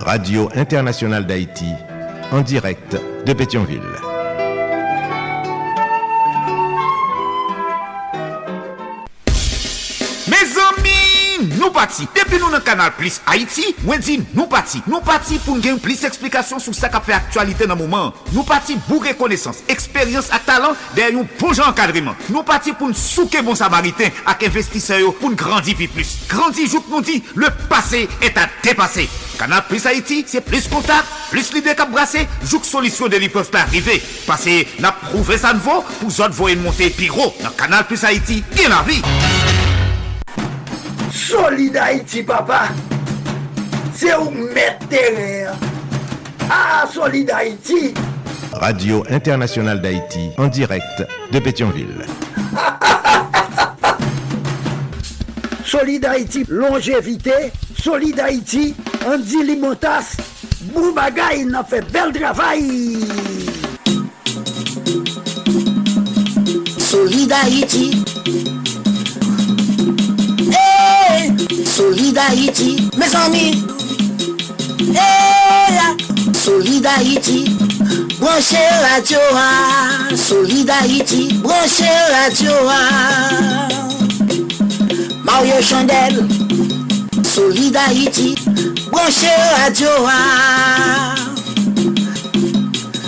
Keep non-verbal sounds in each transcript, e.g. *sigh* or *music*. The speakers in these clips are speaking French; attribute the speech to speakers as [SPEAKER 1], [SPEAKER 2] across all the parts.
[SPEAKER 1] Radio Internationale d'Haïti en direct de Pétionville.
[SPEAKER 2] Emisyon nan kanal Plus Haiti, mwen di nou pati. Nou pati pou n gen plis eksplikasyon sou sa ka fe aktualite nan mouman. Nou pati bou rekonesans, eksperyans ak talan den yon pou jan kadriman. Nou pati pou n souke bon samariten ak investiseyo pou n grandi pi plus. Grandi jouk nou di, le pase et a depase. Kanal Plus Haiti, se plis kontak, plis lide kap brase, jouk solisyon de li pof pa rive. Pase na prouve san vo, pou zot voyen monte pi ro. Nan kanal Plus Haiti, gen la vi.
[SPEAKER 3] Solid Haïti, papa. C'est où mettre Ah, Solid Haïti.
[SPEAKER 1] Radio Internationale d'Haïti, en direct de Pétionville. *laughs*
[SPEAKER 3] Solid Haïti, longévité. Solid Haïti, Andy Limotas. Boubagaï, il a fait bel travail.
[SPEAKER 4] Solid Haïti. Solid Haïti, mes amis. Hey, Solid Haïti, branchez. Solid Haïti, branchez radio. Mario Chandel, Solid Haïti, branchez radio.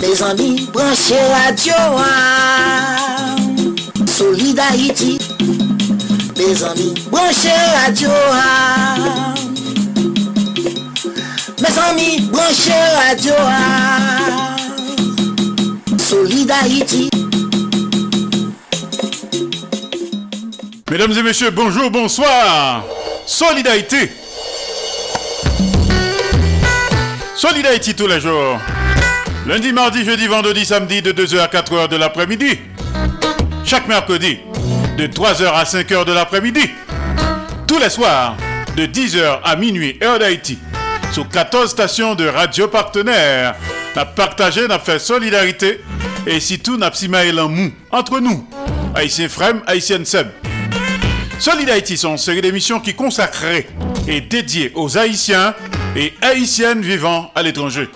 [SPEAKER 4] Mes amis, branchez. Solid Haïti. Mes amis, branchez radio. Mes amis, branchez radio. Solid Haïti.
[SPEAKER 5] Mesdames et messieurs, bonjour, bonsoir. Solidarité. Solidarité tous les jours. Lundi, mardi, jeudi, vendredi, samedi de 2h à 4h de l'après-midi. Chaque mercredi de 3h à 5h de l'après-midi. Tous les soirs, de 10h à minuit, heure d'Haïti. Sur 14 stations de radio partenaires. N'a partagé, n'a fait solidarité. Et si tout n'a pas mou entre nous. Haïtien Frem, Haïtien Seb. Solid Haïti sont une série d'émissions qui consacrées et dédiées aux Haïtiens et Haïtiennes vivant à l'étranger.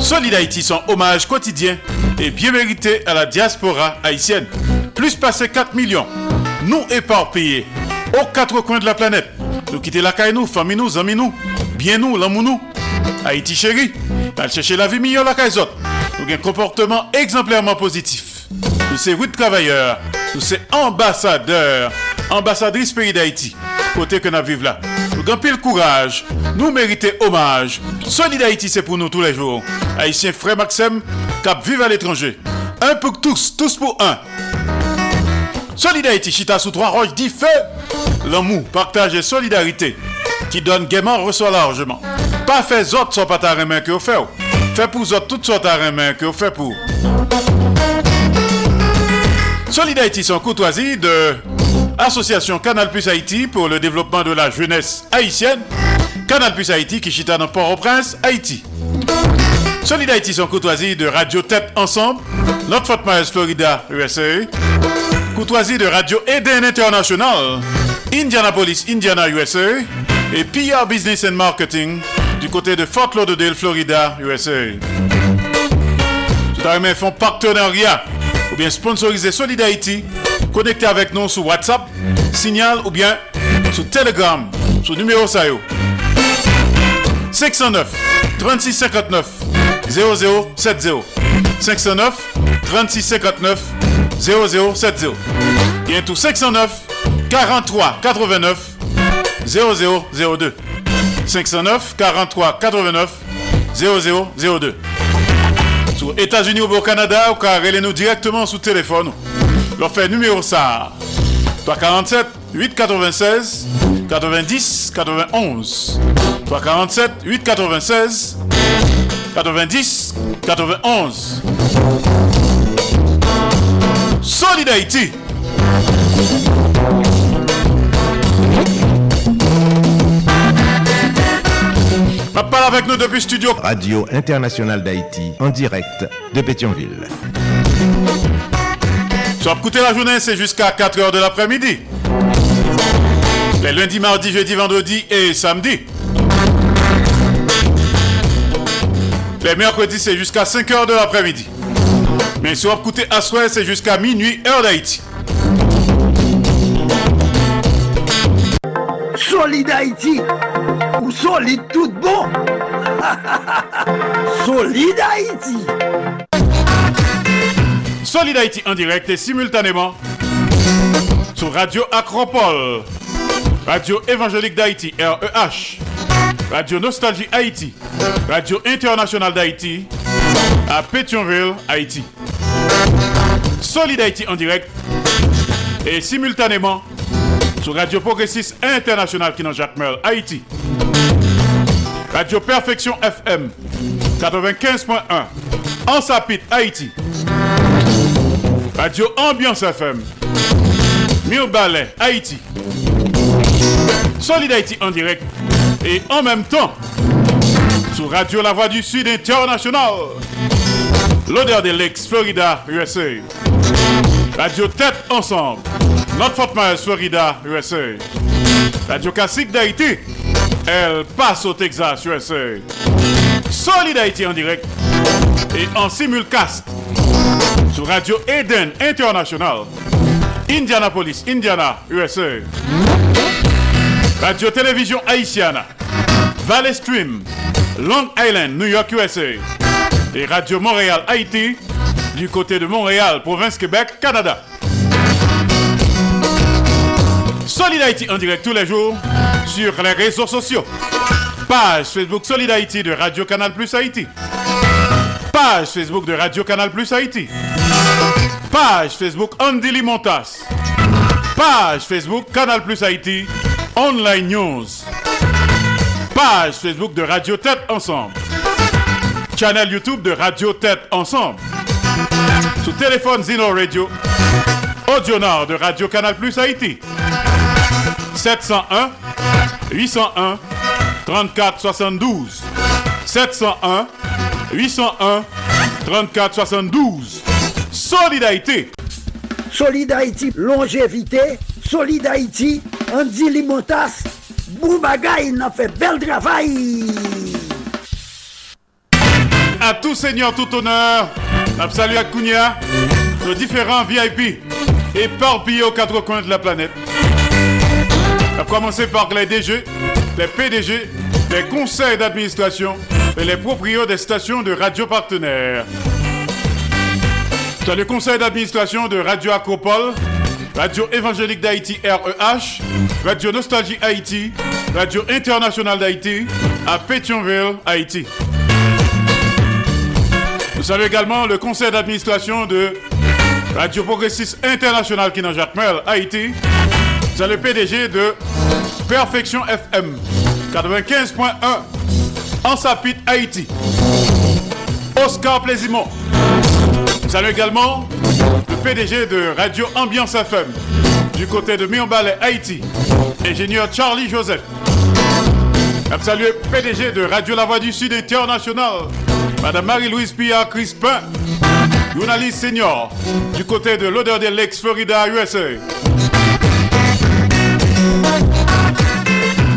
[SPEAKER 5] Solid Haïti sont hommage quotidien et bien mérité à la diaspora haïtienne. Plus passé 4 millions, nous éparpillés aux quatre coins de la planète. Nous quitter la caille nous, famille nous, amis nous, bien nous, l'amour nous. Haïti chéri, t'as chercher la vie meilleure la caille Nous avons un comportement exemplairement positif. Nous sommes de travailleurs, nous sommes ambassadeurs, ambassadrices pays d'Haïti. Côté que nous vivons là. Nous avons le courage, nous méritons hommage. Solid Haïti, c'est pour nous tous les jours. Haïtien frère Maxime, cap vive à l'étranger. Un pour tous, tous pour un. Solidarité Chita sous trois roches dit feu. L'amour, partage et solidarité qui donne gaiement reçoit largement. Pas fait autres sont pas ta main que vous faites. Fait pour autres toutes sortes ta main que vous faites pour. Solidarité sont courtoisie de Association Canal Plus Haïti pour le développement de la jeunesse haïtienne. Canal Plus Haïti qui chita dans Port-au-Prince, Haïti. Solidarité sont courtoisie de Radio Tête Ensemble, notre Fort Myers, Florida, USA. Courtoisie de Radio Eden International, Indianapolis, Indiana, USA. Et PR Business and Marketing du côté de Fort Lauderdale, Florida, USA. Tout font partenariat ou bien sponsoriser Solid Haïti. Connectez avec nous sur WhatsApp, Signal ou bien sur Telegram, sur numéro SAIO. 509 3659 0070 509 3659 0070 Bientôt 509 43 89 0002 509 43 89 0002 Sur États-Unis ou au Canada, ou car nous directement sous téléphone. Leur fait numéro ça. 347 896 90 91 347 896 90 91. Solid Haïti. Parle avec nous depuis studio.
[SPEAKER 1] Radio Internationale d'Haïti, en direct de Pétionville.
[SPEAKER 5] Soit écouter la journée, c'est jusqu'à 4h de l'après-midi. Les lundis, mardis, jeudi, vendredi et samedi. Les mercredis, c'est jusqu'à 5h de l'après-midi. Mais si vous écoutez à soir, c'est jusqu'à minuit, heure d'Haïti.
[SPEAKER 6] Solid Haïti. Ou solide tout bon. *laughs* Solid Haïti.
[SPEAKER 5] Solid Haïti en direct et simultanément sur Radio Acropole, Radio Évangélique d'Haïti, REH, Radio Nostalgie Haïti, Radio Internationale d'Haïti, à Pétionville, Haïti. Solid Haïti en direct et simultanément sur Radio Progressiste International qui Jacques Merle, Haïti. Radio Perfection FM 95.1 en Sapit, Haïti. Radio Ambiance FM Mille Ballet, Haïti. Solid Haïti en direct et en même temps sur Radio La Voix du Sud International. L'odeur des Lakes, Florida, USA. Radio Tête Ensemble. Notre Fort Myers, Florida, USA. Radio Classique d'Haïti. Elle passe au Texas, USA. Solid Haïti en direct et en simulcast sur Radio Eden International. Indianapolis, Indiana, USA. Radio Télévision Haïtiana. Valley Stream, Long Island, New York, USA. Et Radio Montréal, Haïti, du côté de Montréal, province Québec, Canada. Solid Haïti en direct tous les jours sur les réseaux sociaux. Page Facebook Solid Haïti de Radio Canal Plus Haïti. Page Facebook de Radio Canal Plus Haïti. Page Facebook Andy Limontas. Page Facebook Canal Plus Haïti. Online News. Page Facebook de Radio Tête Ensemble. Channel YouTube de Radio Tête Ensemble. Sous téléphone Zino Radio. Audio Nord de Radio Canal Plus Haïti. 701 801 34 72 701 801 34 72 Solidarité
[SPEAKER 6] Solid Haïti, longévité. Solid Haïti, Andy Limotas. Boubagaï, n'a fait bel travail.
[SPEAKER 5] À tout seigneur, tout honneur Salut à Kounia Nos différents VIP Éparpillés aux quatre coins de la planète à commencer par les DG, les PDG, les conseils d'administration et les propriétaires des stations de radio partenaires. Dans le conseil d'administration de Radio Acropole, Radio Évangélique d'Haïti REH, Radio Nostalgie Haïti, Radio Internationale d'Haïti à Pétionville, Haïti. Nous saluons également le conseil d'administration de Radio Progressiste International dans Jacques Merle, Haïti. C'est le PDG de Perfection FM 95.1 en Sapit, Haïti. Oscar Plaisimont. Salut également le PDG de Radio Ambiance FM du côté de Mionbalais, Haïti. Ingénieur Charlie Joseph. Salut le PDG de Radio La Voix du Sud International. Madame Marie-Louise Pillard Crispin. Journaliste senior du côté de l'odeur des Lakes, Florida, USA.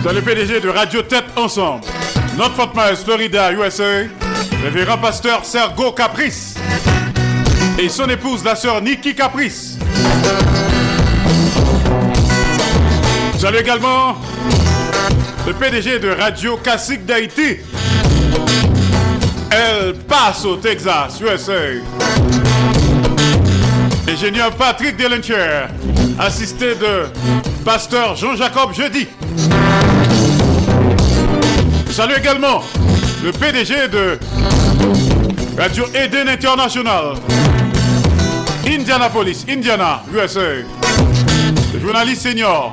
[SPEAKER 5] Dans le PDG de Radio Tête Ensemble, notre Fort Myers, Florida, USA, révérend pasteur Sergo Caprice et son épouse, la sœur Nikki Caprice. Salut également le PDG de Radio Classique d'Haïti. Elle passe au Texas, USA. Ingénieur Patrick Delencher, assisté de pasteur Jean-Jacob Jeudi. Salut également le PDG de Radio Eden International, Indianapolis, Indiana, USA. Le journaliste senior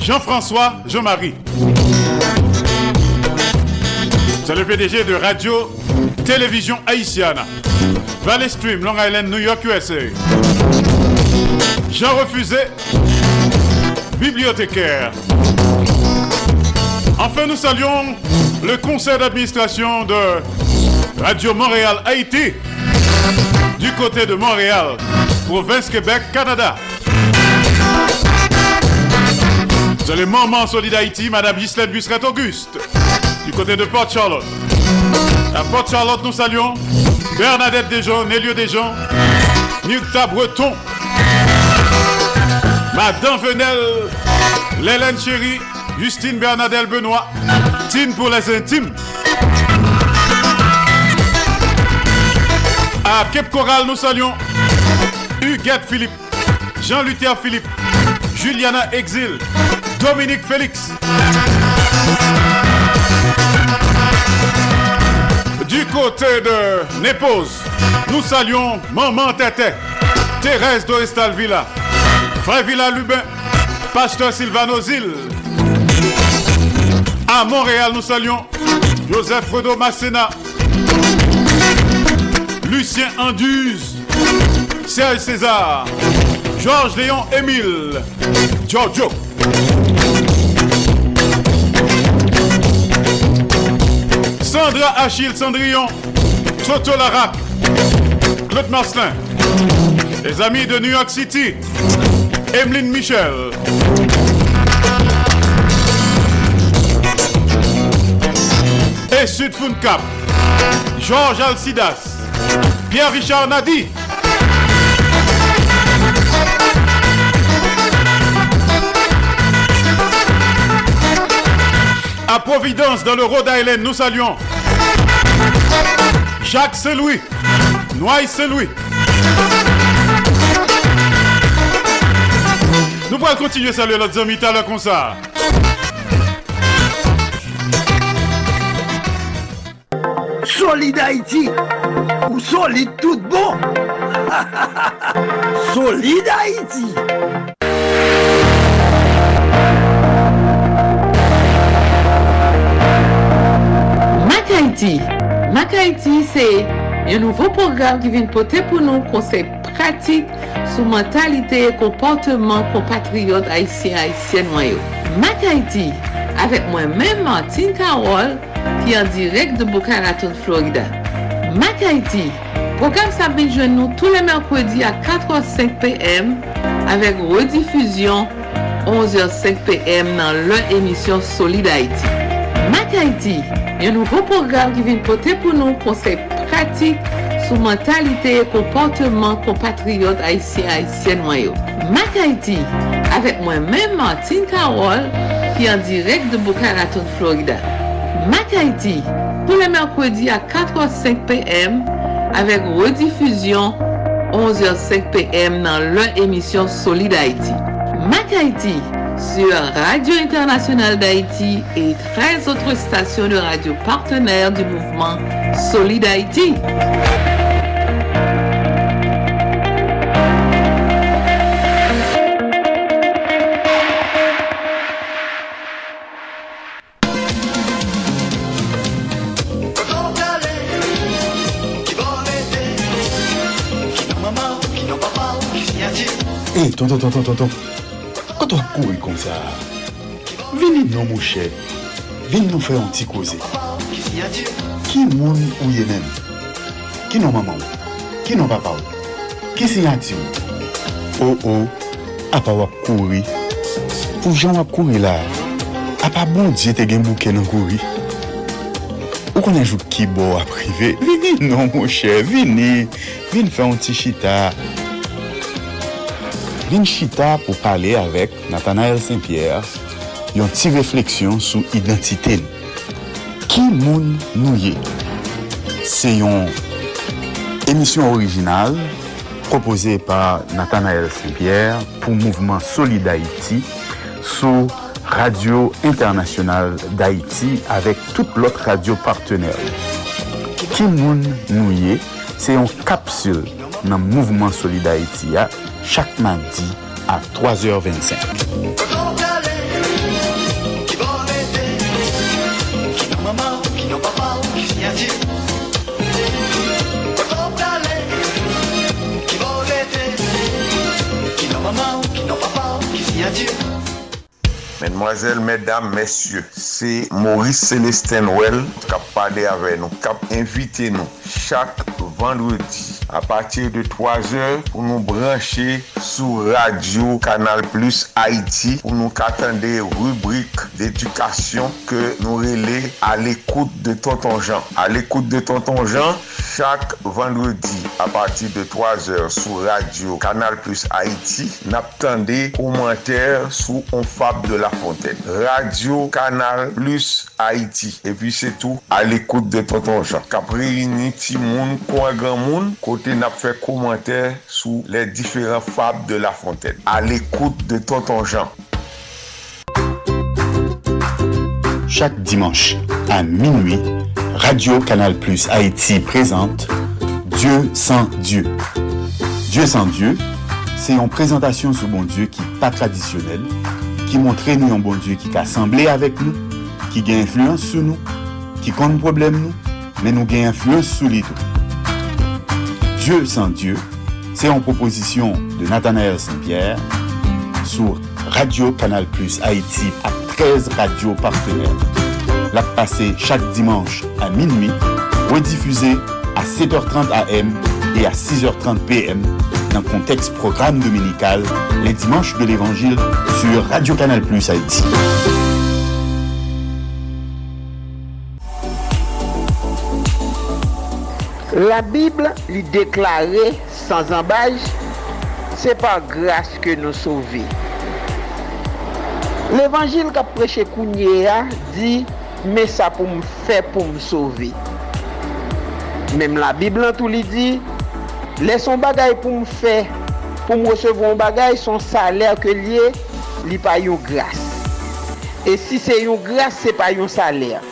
[SPEAKER 5] Jean-François Jean-Marie. C'est le PDG de Radio Télévision haïtienne. Valley Stream, Long Island, New York, USA. Jean Refusé, bibliothécaire. Enfin, nous saluons le conseil d'administration de Radio Montréal Haïti du côté de Montréal, province Québec, Canada. C'est le moment solide Haïti, Madame Gislaine Busseret Auguste, du côté de Port Charlotte. À Port Charlotte, nous saluons Bernadette Desjons, Nélio Desjons, Nukta Breton, Madame Venel, Lélène Chéri, Justine Bernadette Benoît, Tine pour les intimes. À Cape Coral, nous saluons Huguette Philippe, Jean-Luther Philippe, Juliana Exil, Dominique Félix. Du côté de Népose, nous saluons Maman Tété, Thérèse d'Orestal Villa, Frère Lubin, Pasteur Sylvano Zil. À Montréal, nous saluons Joseph Fredo Massena, Lucien Anduze, Serge César, Georges Léon Émile, Giorgio. Sandra Achille Cendrillon, Toto Larac, Claude Marcelin, les amis de New York City, Emeline Michel. Et Sud Cap, Georges Alcidas, Pierre-Richard Nadi. Providence, dans le Rhode Island, nous saluons Jacques Saint-Louis, Noailles Saint-Louis. Nous pourrons continuer à saluer notre ami à comme ça.
[SPEAKER 3] Solide Haïti ou solide tout bon *laughs* Solide Haïti
[SPEAKER 7] Haïti Mac Haïti c'est un nouveau programme qui vient porter pour nous conseils pratiques sur mentalité et comportement compatriotes haïtiens haïtiennes noyaux. Mac Haïti avec moi-même Carole qui est en direct de Boca Raton, Florida. Mac Haïti, programme ça vient nous tous les mercredis à 4h05 p.m. avec rediffusion 11h05 p.m. dans leur émission Solid Haïti. Mac Haïti, un nouveau programme qui vient porter pour nous conseils pratiques sur mentalité et comportement compatriotes haïtiens haïtiennes noyaux. Mac Haïti, avec moi-même Martine Carole qui est en direct de Boca Raton, Florida. Mac Haïti, tous les mercredis à 4h05 p.m. avec rediffusion 11h05 p.m. dans leur émission Solid Haïti. Mac Haïti sur Radio Internationale d'Haïti et 13 autres stations de radio partenaires du mouvement Solid Haïti.
[SPEAKER 8] Kote wap kouri kon sa, vini nou mouche, vini nou fè yon ti koze. Ki moun ou ye men? Ki nou maman ou? Ki nou papa ou? Ki sinyati ou? Ou oh ou, oh, apa wap kouri. Pou jan wap kouri la, apa bon diye te gen bouke nan kouri. Ou konen jou ki bo aprive, vini nou mouche, vini, vini fè yon ti chita. vin chita pou pale avek Nathanael Saint-Pierre yon ti refleksyon sou identite nou. Ki moun nou ye? Se yon emisyon orijinal propose pa Nathanael Saint-Pierre pou Mouvement Solid Haïti sou Radio Internationale d'Haïti avek tout lot radio partenèl. Ki moun nou ye? Se yon kapsul nan Mouvement Solid Haïti ya chaque mardi à 3h25.
[SPEAKER 9] Mesdemoiselles, mesdames, messieurs, c'est Maurice Célestin Well qui a parlé avec nous, qui a invité nous chaque vendredi à partir de 3 heures pour nous brancher sur Radio Canal Plus Haïti pour nous attendre des rubriques d'éducation que nous relais à l'écoute de Tonton Jean. À l'écoute de Tonton Jean, chaque vendredi à partir de 3 heures sur Radio Canal Plus Haïti, n'attendez commentaires sous On Fab de la Fontaine. Radio Canal Plus Haïti. Et puis c'est tout à l'écoute de Tonton Jean. Capri, Niti Moun, Kwa Grand Moun, côté n'a fait commentaire sous les différents fables de la Fontaine. À l'écoute de Tonton Jean.
[SPEAKER 8] Chaque dimanche à minuit, Radio Canal Plus Haïti présente Dieu sans Dieu. Dieu sans Dieu, c'est une présentation sur bon Dieu qui n'est pas traditionnelle, qui montre nous un bon Dieu qui a assemblé avec nous, qui a influence sur nous, qui compte problème nous, mais nous gagne influence sur les. Dieu sans Dieu, c'est en proposition de Nathanaël Saint-Pierre sur Radio Canal Plus Haïti à 13 radios partenaires. La passée chaque dimanche à minuit, rediffusée à 7h30 AM et à 6h30 PM dans le contexte programme dominical les dimanches de l'Évangile sur Radio Canal Plus Haïti.
[SPEAKER 6] La Bible lui déclarait sans embâche, c'est par grâce que nous sauvés. L'évangile qu'a prêché Kounia dit, me sa pou m fè pou m sove. Mem la Biblan tou li di, lè son bagay pou m fè, pou m resevon bagay, son salèr ke liye, li pa yon gras. E si se yon gras, se pa yon salèr.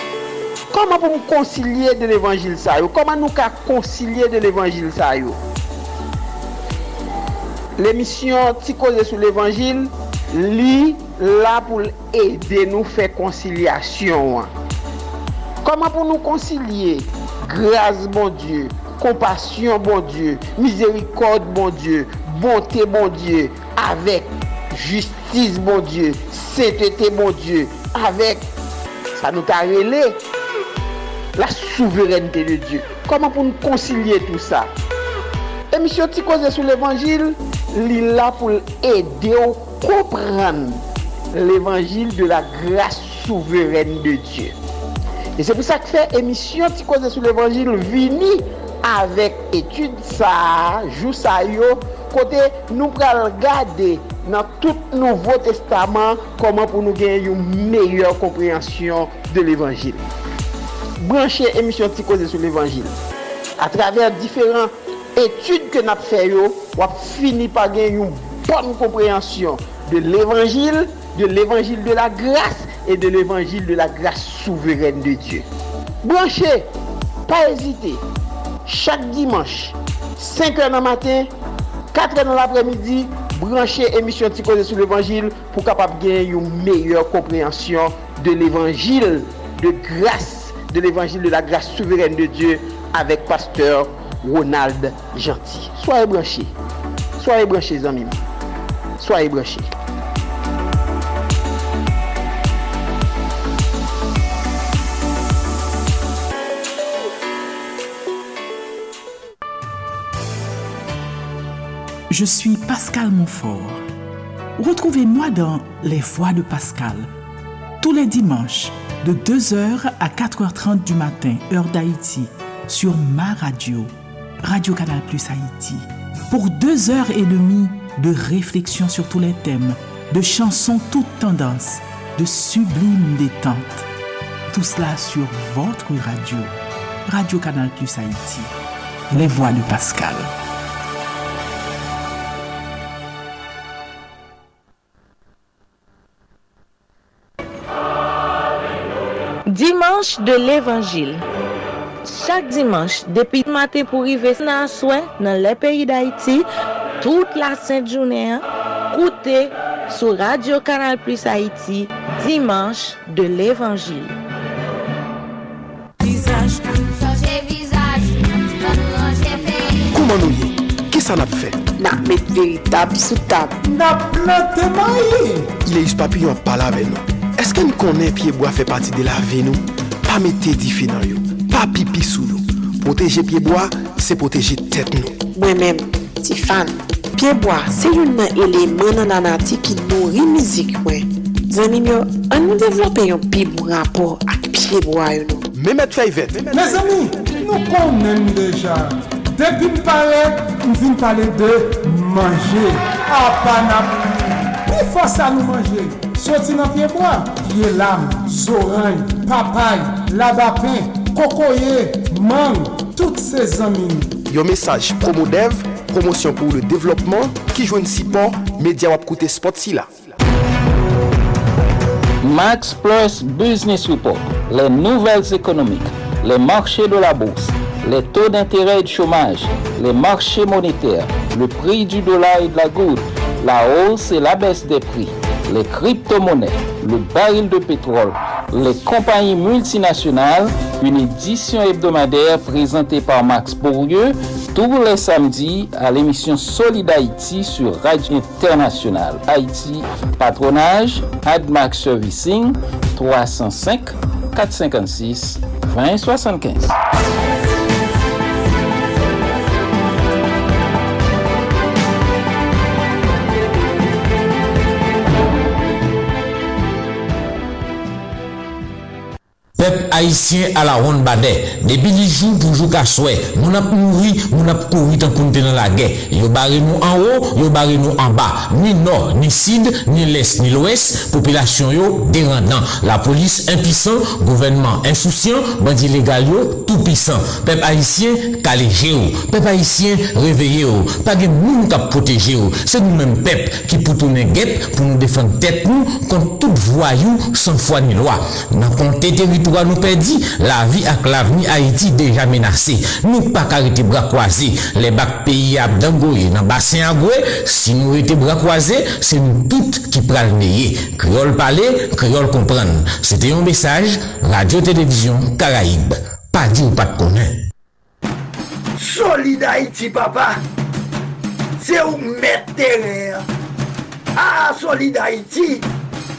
[SPEAKER 6] Koman pou m konsilye de l'Evangil sa yo? Koman nou ka konsilye de l'Evangil sa yo? L'emisyon ti koze sou l'Evangil, li la pou l'ede nou fè konsilyasyon an. Koman pou nou konsilye? Graz bon Diyo, kompasyon bon Diyo, mizerikod bon Diyo, bonte bon Diyo, avek justice bon Diyo, sentete bon Diyo, avek, sa nou ta rele, la souverenite de Diyo. Koman pou nou konsilye tout sa? Emisyon ti koze sou l'Evangil, li la pou l'ede ou comprendre l'évangile de la grâce souveraine de Dieu. Et c'est pour ça que fait émission qui sur l'évangile vini avec étude ça, jou ça yo, côté nous pral regarder dans tout Nouveau Testament comment pour nous gagner une meilleure compréhension de l'évangile. Branchez émission qui sur l'évangile à travers différentes études que nous avons fait, on finit par gagner une bonne compréhension de l'évangile, de l'évangile de la grâce et de l'évangile de la grâce souveraine de Dieu. Branchez, pas hésiter. Chaque dimanche, 5 h du matin, 4 h dans l'après-midi, branchez émission Ticose sur l'évangile pour capable gagner une meilleure compréhension de l'évangile de grâce, de l'évangile de la grâce souveraine de Dieu avec pasteur Ronald Gentil. Soyez branchés. Soyez branchés, amis. Soyez branchés.
[SPEAKER 10] Je suis Pascal Montfort. Retrouvez-moi dans Les Voix de Pascal, tous les dimanches, de 2h à 4h30 du matin, heure d'Haïti, sur ma radio, Radio Canal Plus Haïti, pour deux heures et demie de réflexion sur tous les thèmes, de chansons toutes tendances, de sublimes détentes. Tout cela sur votre radio, Radio Canal Plus Haïti, les voix de Pascal.
[SPEAKER 11] Dimanche de l'Évangile. Chak dimanche, depi maten pou rive nan aswen nan le peyi d'Haïti, toute la sainte journée, écoutez sur Radio Canal Plus Haïti, dimanche de l'Évangile.
[SPEAKER 12] Kouman nou ye? Ki ça n'a fait?
[SPEAKER 13] N'a met véritable sous table.
[SPEAKER 12] N'a planté maï. Il est juste papillon pas là avec nous. Est-ce que nous connaissons pied bois fait partie de la vie nous? Pas mettre yo, pas pipi sous nous. Protéger pied bois, c'est protéger tête nous.
[SPEAKER 13] Moi-même, Tiffane, Pyeboa se yon nan eleman nan anati ki nouri mizik mwen. Zanmim yo, an nou devlope yon pi mou rapor ak pyeboa yon nou.
[SPEAKER 12] Mehmet Fayvet.
[SPEAKER 14] Me zami, nou konnen deja. Depi m pale, m vin pale de manje. Ah, a panap, mi fosa nou manje. Soti nan pyeboa, yelam, zoran, papay, labapen, kokoye, mang, tout se zanmim.
[SPEAKER 12] Yon message promo dev, promotion pour le développement, qui joue un support, média wap koute spot si la.
[SPEAKER 15] Max Plus Business Report, les nouvelles économiques, les marchés de la bourse, les taux d'intérêt et de chômage, les marchés monétaires, le prix du dollar et de la goutte, la hausse et la baisse des prix, les crypto-monnaies, le baril de pétrole, les compagnies multinationales, une édition hebdomadaire présentée par Max Bourdieu tous les samedis à l'émission Solid Haïti sur Radio Internationale. Haïti, patronage, AdMax Servicing, 305 456 2075.
[SPEAKER 16] Haïtien à la ronde badet. Depuis les jours pour jouer qu'à souhait. Mon ap mouri, mon ap couru tant qu'on dans la guerre. Yo barré nous en haut, yo barré nous en bas. Ni nord, ni sud, ni l'est, ni l'ouest. Population yo dérendant. La police impuissant, gouvernement insouciant, bandit légal yo tout puissant. Peuple haïtien calé yo. Peuple haïtien réveillé yo. Pas de monde qui protéger yo. C'est nous-mêmes peuple qui pour tourner guette pour nous défendre tête nous contre tout voyou sans foi ni loi. Dans compter territoire nous perdit, la vie avec l'avenir Haïti déjà menacée. Nous pas arrêter bras croisés. Les bacs pays à Dangoye, dans bassin à si nous étions bras croisés, c'est nous toutes qui prenons le Créole parler, créole comprendre. C'était un message, Radio-Télévision Caraïbe. Pas dit ou pas de connaître.
[SPEAKER 3] Solid Haïti, papa. C'est où mettre terrain. Ah, Solid Haïti.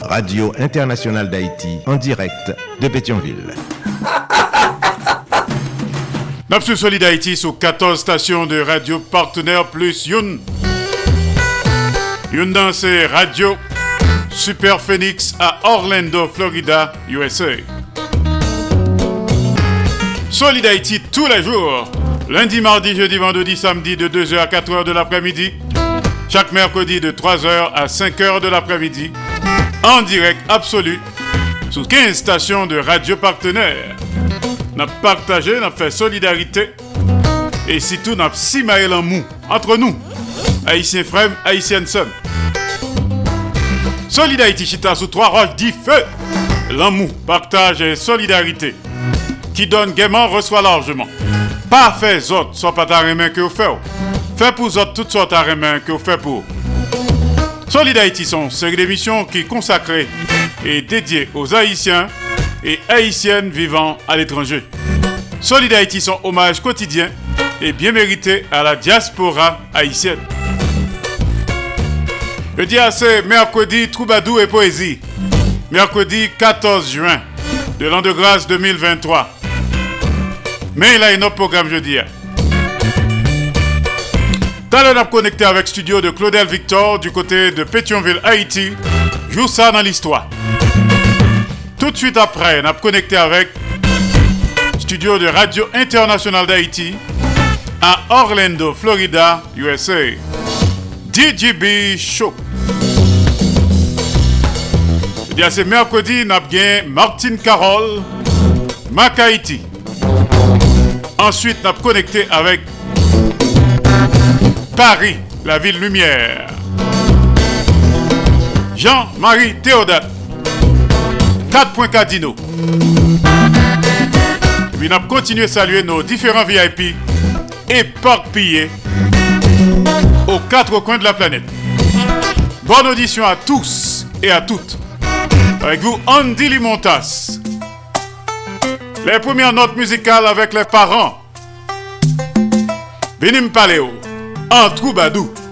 [SPEAKER 1] Radio Internationale d'Haïti, en direct de Pétionville. *laughs*
[SPEAKER 5] Napsu Solid Haïti sur 14 stations de radio partenaires plus Youn. Youn dans c'est Radio Super Phoenix à Orlando, Florida, USA. Solid Haïti tous les jours. Lundi, mardi, jeudi, vendredi, samedi de 2h à 4h de l'après-midi. Chaque mercredi de 3h à 5h de l'après-midi en direct absolu sous 15 stations de radio partenaires. N'a partagé, n'a fait solidarité et surtout n'a si en mou entre nous, haïtiens frères, haïtiennes sœurs. Solidarité chita sous trois roches dit feu. L'amour, partage et solidarité. Qui donne gaiement reçoit largement. Pas fait autres, soit pas ta main que vous faites. Fait pour autres toutes sortes à main que vous faites pour. Solid Haïti sont série d'émissions qui consacrée et dédiée aux Haïtiens et Haïtiennes vivant à l'étranger. Solid Haïti sont hommage quotidien et bien mérité à la diaspora haïtienne. Le dia c'est mercredi Troubadou et Poésie. Mercredi 14 juin de l'an de grâce 2023. Mais il a un autre programme jeudi. Talon a connecté avec studio de Claudel Victor du côté de Pétionville, Haïti. Joue ça dans l'histoire. Tout de suite après, on a connecté avec studio de Radio Internationale d'Haïti à Orlando, Florida, USA. DJB Show. C'est mercredi, on a bien Martine Carole, Mac Haïti. Ensuite, on a connecté avec Paris, la ville lumière. Jean-Marie Théodate, 4 points Cardinaux. Et puis, on a continué à saluer nos différents VIP éparpillés aux quatre coins de la planète. Bonne audition à tous et à toutes. Avec vous, Andy Limontas. Les premières notes musicales avec les parents. Benim Paléo.
[SPEAKER 17] En Troubadou.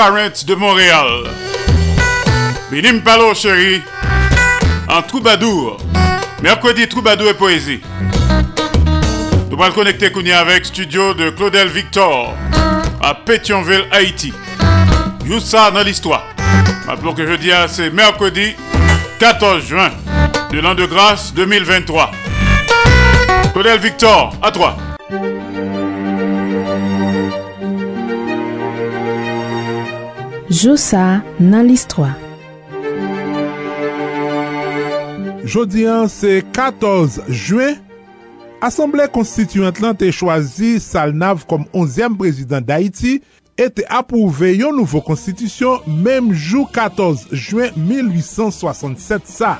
[SPEAKER 5] De Montréal. Binim Palo, chéri. En troubadour. Mercredi, troubadour et poésie. Nous allons connecter Kounia avec studio de Claudel Victor à Pétionville, Haïti. Ça dans l'histoire. Rappelons que jeudi, c'est mercredi 14 juin de l'an de grâce 2023. Claudel Victor, à toi.
[SPEAKER 18] Joussa nan listroa.
[SPEAKER 19] Jodian se 14 juen, Assemblée konstituante lan te chwazi Salnav kom 11e prezident d'Haïti et te apouve yon nouvo konstitisyon mem jou 14 juen 1867 sa.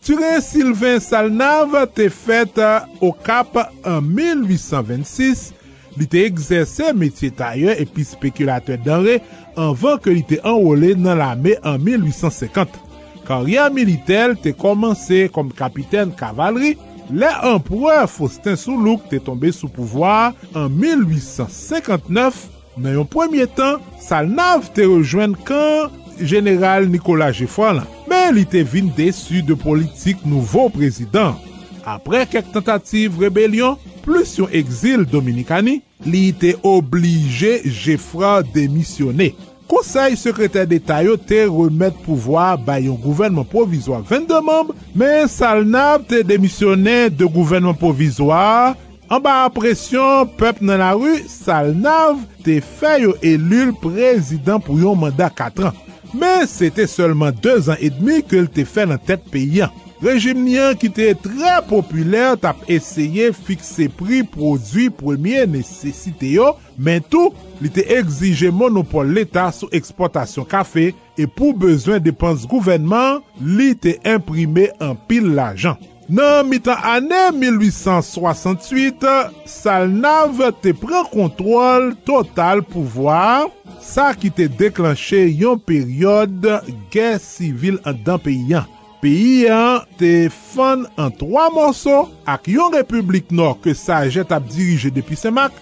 [SPEAKER 19] Ture Sylvain Salnav te fète o kap en 1826, li te egzese metye taye epi spekulatè danre anvan ke li te enrole nan lame an 1850. Karyan militel te komanse kom kapiten kavalri, le empereur Faustin Soulouk te tombe sou pouvoar an 1859. Nan yon premye tan, Salnav te rejoen kan general Nicolas Geffran, men li te vin desu de politik nouvo prezident. Apre kek tentative rebelyon, plus yon exil Dominikani, li te oblige Geffran demisyone. konsey sekretèr d'Etat yo te remèt pouvoi bay yon gouvernement provizwa 22 memb, men Salnab te demisyonè de gouvernement provizwa. An ba apresyon pep nan la ru, Salnab te fè yo elul prezident pou yon mandat 4 an. Men se te solman 2 an et demi ke l te fè nan tèt peyi an. Rejim nyan ki te tre populer tap eseye fikse pri prodwi premye nesesite yo, men tou li te egzije monopol l'Etat sou eksportasyon kafe e pou bezwen depans gouvenman li te imprime an pil l'ajan. Nan mitan ane 1868, Salnav te pren kontrol total pouvoar sa ki te deklanche yon peryode gen sivil an dan peyan. Peyi an te fan an 3 monson ak yon republik nor ke sa jet ap dirije depi semak,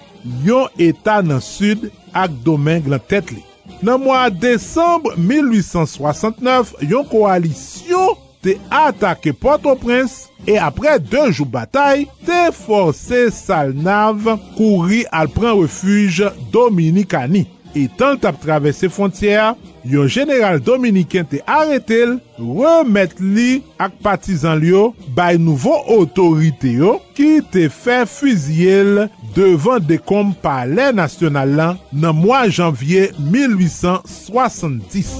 [SPEAKER 19] yon etan nan sud ak domen glan tet li. Nan mwa Desembre 1869, yon koalisyon te atake Port-au-Prince e apre 2 jou batay, te force Salnav kouri al pren refuj Dominikani. etan tap travesse fontyer, yon general Dominiken te aretel, remet li ak patizan li yo bay nouvo otorite yo ki te fe fuzyel devan de kom pale nasyonal lan nan mwa janvye 1870.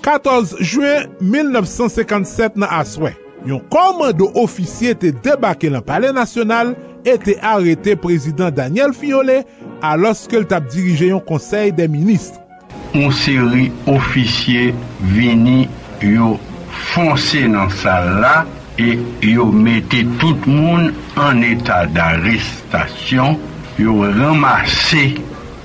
[SPEAKER 19] 14 juen 1957 nan aswe, yon komando ofisye te debake lan pale nasyonal ete arete prezident Daniel Fiole aloske l tap dirije yon konsey de ministre.
[SPEAKER 20] On seri ofisye vini yo fonse nan sal la e yo mette tout moun an eta d'arestasyon yo ramase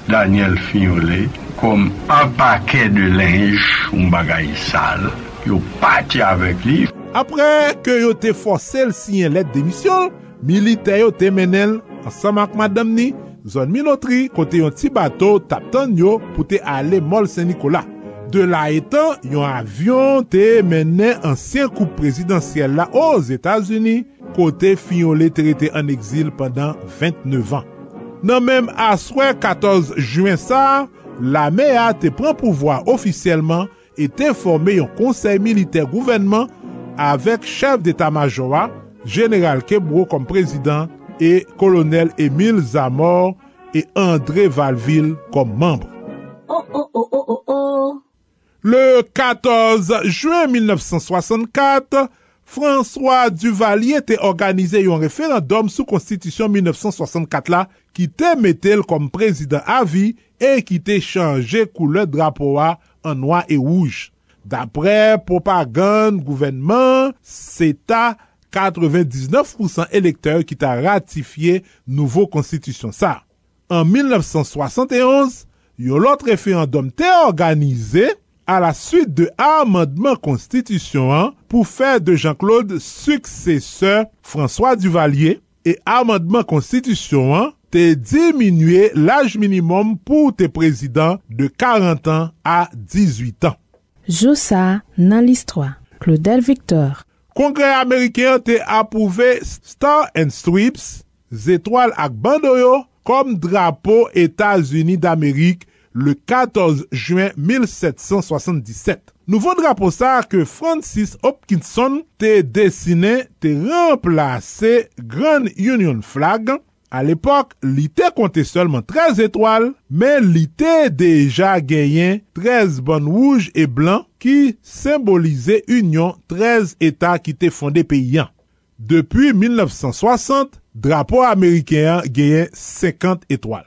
[SPEAKER 20] Daniel Fiole kom an pake de linj ou bagay sal yo pati avek li.
[SPEAKER 19] Apre ke yo te fonse l siyen let demisyon milite yo te temenel ansamak madam ni zon minotri kote yon ti bato tap tan yo pou te ale mol Saint-Nicolas. De la etan, yon avyon te menen ansyen koup prezidansyel la oz Etats-Unis kote Finyole te rete an eksil pandan 29 an. Nan menm aswe 14 juen sa, la MEA te pren pouvoi ofisyelman et te forme yon konsey militer gouvenman avek chef d'Etat-Majora General Kebro kom prezident e kolonel Emile Zamor e André Valville kom membre. Oh, oh, oh, oh, oh, oh. Le 14 juen 1964, François Duvalier te organize yon referandom sou konstitisyon 1964 la ki te metel kom prezident avi e ki te chanje koule drapoa an noa e wouj. Dapre propagande, gouvenman, seta, 99% elekteur ki ta ratifiye nouvo konstitisyon sa. An 1971, yon lot referandom te organize a la suite de amendement konstitisyon an pou fè de Jean-Claude sukseseur François Duvalier e amendement konstitisyon an te diminuye l'aj minimum pou te prezident de 40 an a 18 an.
[SPEAKER 18] Joussa nan list 3, Claudel Victor
[SPEAKER 19] Kongre Ameriken te apouve Star and Strips, zetwal ak bandoyo, kom drapo Etats-Unis d'Amerik le 14 juen 1777. Nouvo drapo sa ke Francis Hopkinson te desine te remplase Grand Union Flag, A l'epok, li te konte solman 13 etwal, men li te deja genyen 13 ban wouj e blan ki simbolize union 13 etat ki te fonde peyyan. Depi 1960, drapo Amerikeyan genyen 50 etwal.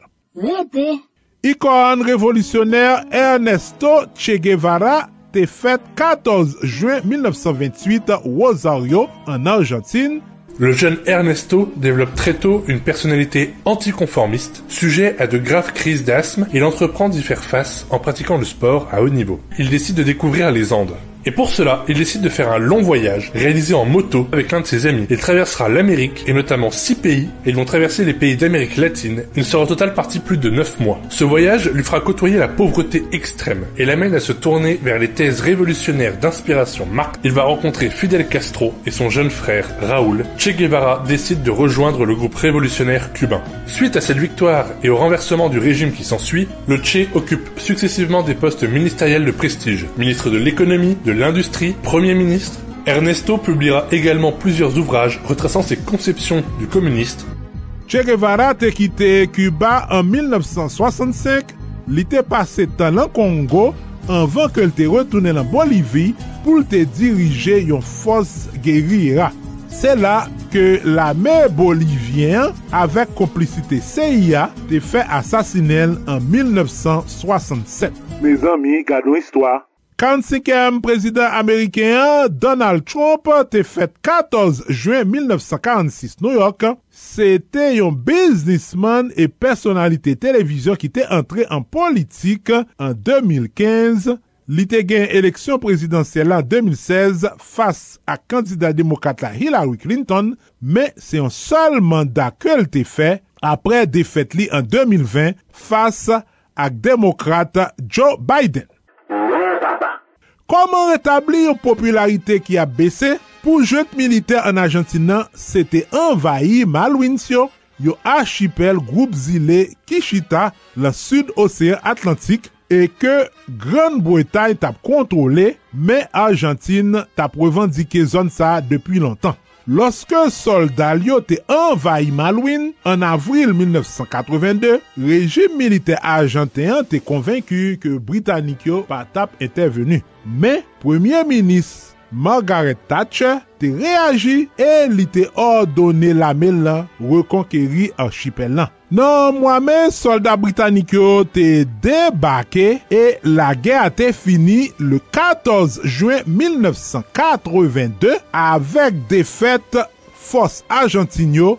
[SPEAKER 19] Ikon revolisyonèr Ernesto Che Guevara te fèt 14 juen 1928 Rosario an Argentine
[SPEAKER 21] Le jeune Ernesto développe très tôt une personnalité anticonformiste, sujet à de graves crises d'asthme, il entreprend d'y faire face en pratiquant le sport à haut niveau. Il décide de découvrir les Andes. Et pour cela, il décide de faire un long voyage réalisé en moto avec l'un de ses amis. Il traversera l'Amérique et notamment six pays et ils vont traverser les pays d'Amérique latine. Il sera au total parti plus de 9 mois. Ce voyage lui fera côtoyer la pauvreté extrême et l'amène à se tourner vers les thèses révolutionnaires d'inspiration marque. Il va rencontrer Fidel Castro et son jeune frère Raoul. Che Guevara décide de rejoindre le groupe révolutionnaire cubain. Suite à cette victoire et au renversement du régime qui s'ensuit, le Che occupe successivement des postes ministériels de prestige. Ministre de l'économie, de l'industrie, Premier ministre, Ernesto publiera également plusieurs ouvrages retraçant ses conceptions du communiste.
[SPEAKER 19] Che Guevara te quitté Cuba en 1965, il était passé dans le Congo avant qu'il te retourné en Bolivie pour te diriger une force guérilla. C'est là que l'armée bolivienne, avec complicité CIA, te fait assassiner en 1967.
[SPEAKER 22] Mes amis, gardons histoire.
[SPEAKER 19] 45èm prezident Ameriken Donald Trump te fet 14 juen 1946 New York. Se te yon biznisman e personalite televizyon ki te entre en politik an 2015. Li te gen eleksyon prezidansyel an 2016 fas a kandida demokrate la Hillary Clinton, men se yon sol mandat ke l te fe apre defet li an 2020 fas ak demokrate Joe Biden. Koman retabli yon popularite ki a bese pou jote militer an Argentina se te envayi Malwinsyo, yon archipel group zile Kishita la sud-osean Atlantik e ke Gran-Bretagne tap kontrole men Argentine tap revandike zon sa depi lontan. Loske soldal yo te envayi Malouine, an avril 1982, rejim milite Argentean te konvenku ke Britanik yo pa tap intervenu. Men, Premier Ministre Margaret Thatcher te reagi e li te ordone la men lan rekonkeri archipel lan. Nan mwame, soldat Britanik yo te debake e la gen a te fini le 14 juen 1982 avek defet fos Argentinyo.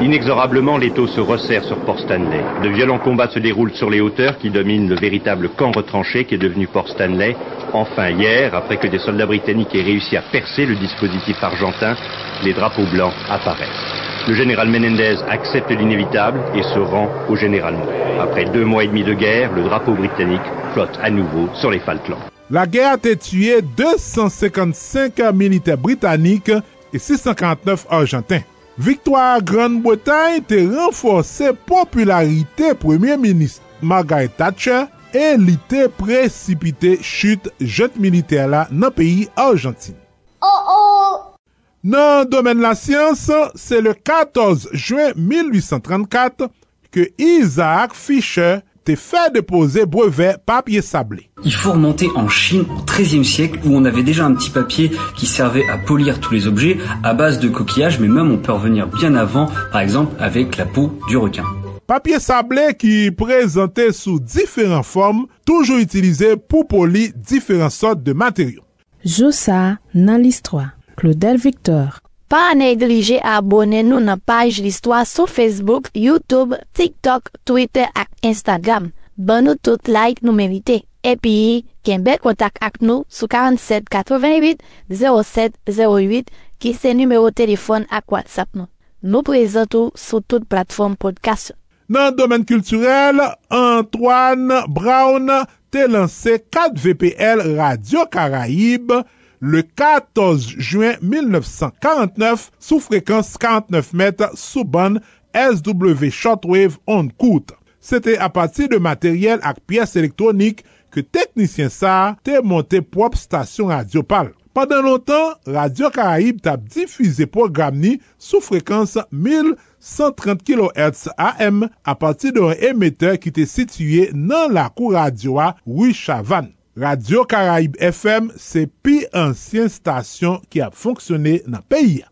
[SPEAKER 23] Inexorablement, l'étau se resserre sur Port Stanley. De violents combats se déroulent sur les hauteurs qui dominent le véritable camp retranché qui est devenu Port Stanley. Enfin, hier, après que des soldats britanniques aient réussi à percer le dispositif argentin, les drapeaux blancs apparaissent. Le général Menendez accepte l'inévitable et se rend au général Moore. Après deux mois et demi de guerre, le drapeau britannique flotte à nouveau sur les Falklands.
[SPEAKER 19] La guerre a tué 255 militaires britanniques et 649 argentins. Victoire Grande-Bretagne te renforse popularite Premier Ministre Margaret Thatcher e li te precipite chute jet militer la nan peyi Argentine. Oh oh! Nan domen la siyans, se le 14 juen 1834 ke Isaac Fischer te fait déposer brevet papier sablé.
[SPEAKER 24] Il faut remonter en Chine au XIIIe siècle où on avait déjà un petit papier qui servait à polir tous les objets à base de coquillages, mais même on peut revenir bien avant, par exemple avec la peau du requin.
[SPEAKER 19] Papier sablé qui présentait sous différentes formes, toujours utilisé pour polir différentes sortes de matériaux.
[SPEAKER 18] Josa dans l'histoire. Claudel Victor.
[SPEAKER 25] Pa neglije abone nou nan paj listwa sou Facebook, YouTube, TikTok, Twitter ak Instagram. Ban nou tout like nou merite. Epi, ken bel kontak ak nou sou 47 88 07 08 ki se numero telefon ak WhatsApp nou. Nou prezentou sou tout platform podcast.
[SPEAKER 19] Nan domen kulturel, Antoine Brown te lanse 4 VPL Radio Caraib. le 14 juin 1949 sou frekans 49 met sou ban SW Shortwave on koute. Sete apati de materyel ak piyes elektronik ke teknisyen sa te monte prop stasyon radio pal. Pendan lontan, Radio Karaib tap difize program ni sou frekans 1130 kHz AM apati de un emeteur ki te sitye nan la kou radio a Rouy Chavan. Radio Karaib FM se pi ansyen stasyon ki ap fonksyone nan peyi ya.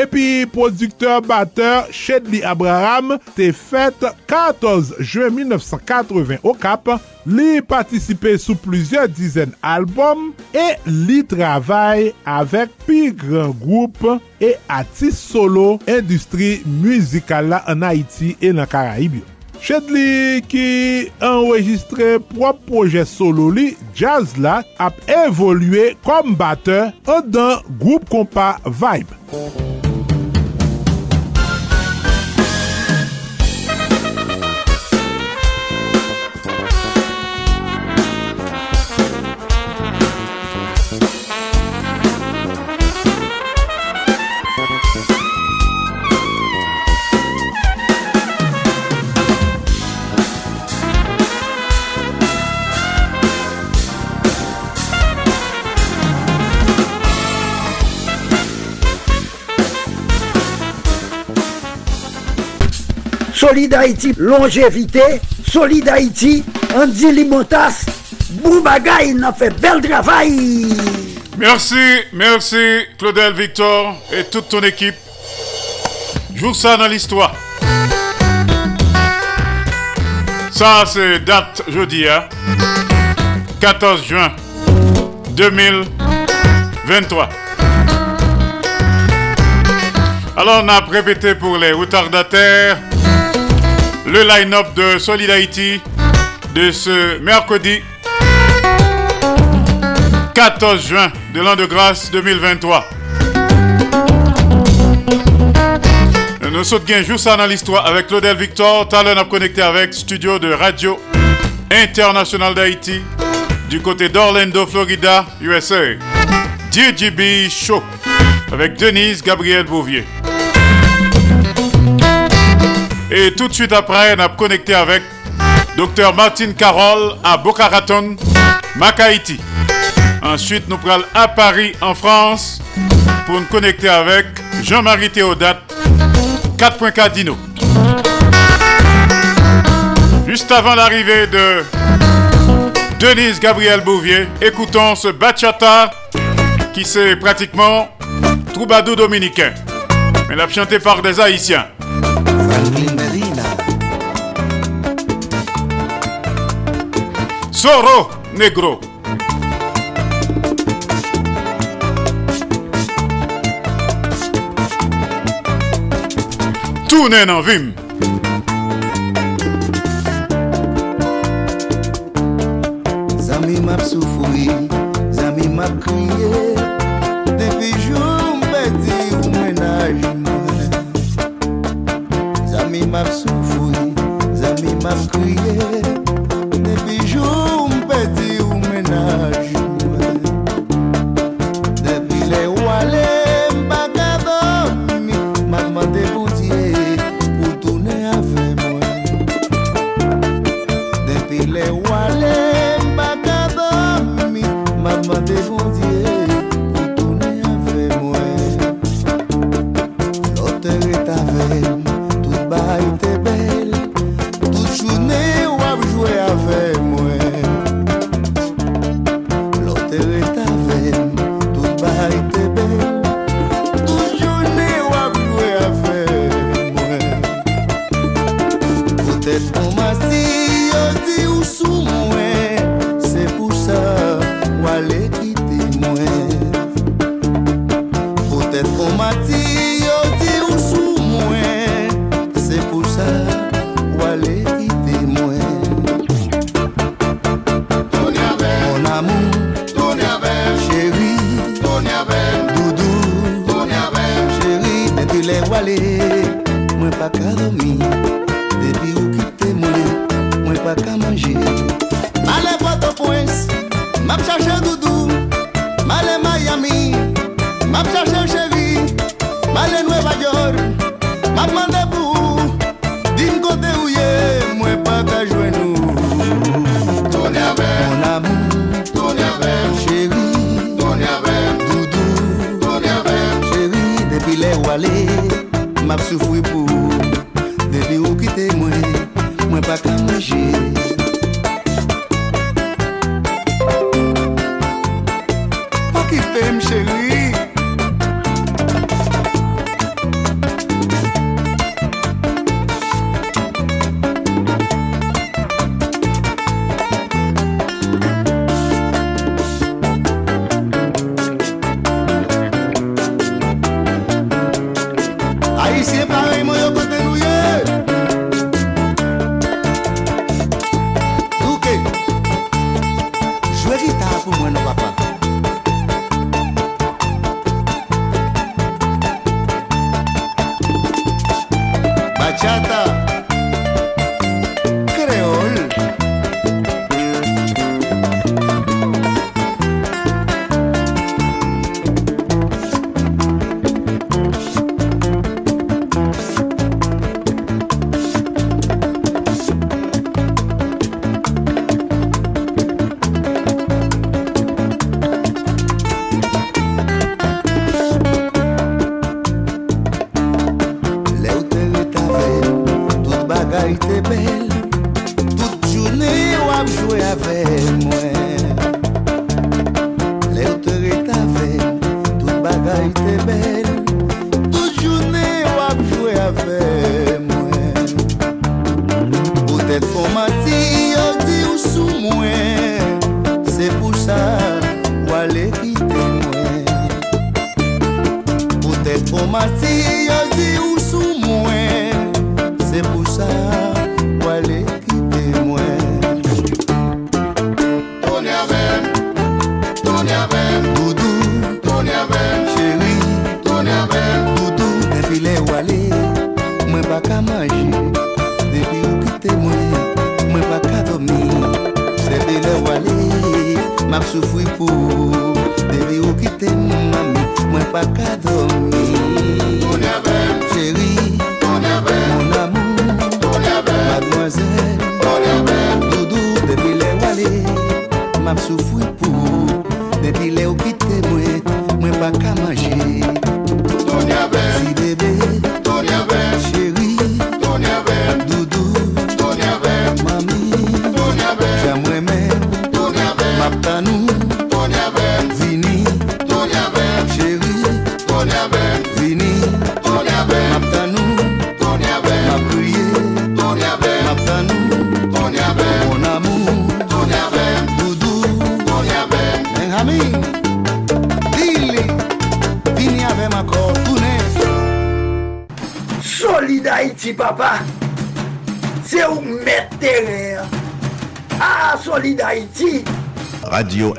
[SPEAKER 19] Epi, produkteur batteur Shedley Abraham te fèt 14 juen 1980 o kap, li patisipe sou plizye dizen albom e li travay avèk pi gran group e atis solo industri muzikal la an Haiti e nan Karaibyo. Chedli ki enregistre prop proje solo li, jazz la ap evolue kom bate an dan group kompa Vibe.
[SPEAKER 3] Solid Haïti, longévité. Solid Haïti, Andy Limotas. Boubagaï, il a fait bel travail.
[SPEAKER 5] Merci, merci Claudel Victor et toute ton équipe. Joue ça dans l'histoire. Ça, c'est date jeudi, hein? 14 juin 2023. Alors, on a répété pour les retardataires le line-up de Solid Haïti de ce mercredi 14 juin de l'an de grâce 2023. Nous sommes bien juste ça dans l'histoire avec Claudel Victor. Talon a connecté avec studio de radio international d'Haïti du côté d'Orlando, Florida, USA. DJB Show avec Denise Gabriel Bouvier. Et tout de suite après, on a connecté avec Dr Martin Carole à Boca Raton, Macaïti. Ensuite, nous prenons à Paris, en France, pour nous connecter avec Jean-Marie Théodate, 4.4 Dino. Juste avant l'arrivée de Denise Gabriel Bouvier, écoutons ce bachata qui c'est pratiquement troubadour dominicain. Mais l'a chanté par des Haïtiens. Soro Negro. Tourne nan vim.
[SPEAKER 26] Zami map soufoui, zami map kriye
[SPEAKER 27] m'a I'm m'a
[SPEAKER 26] crié.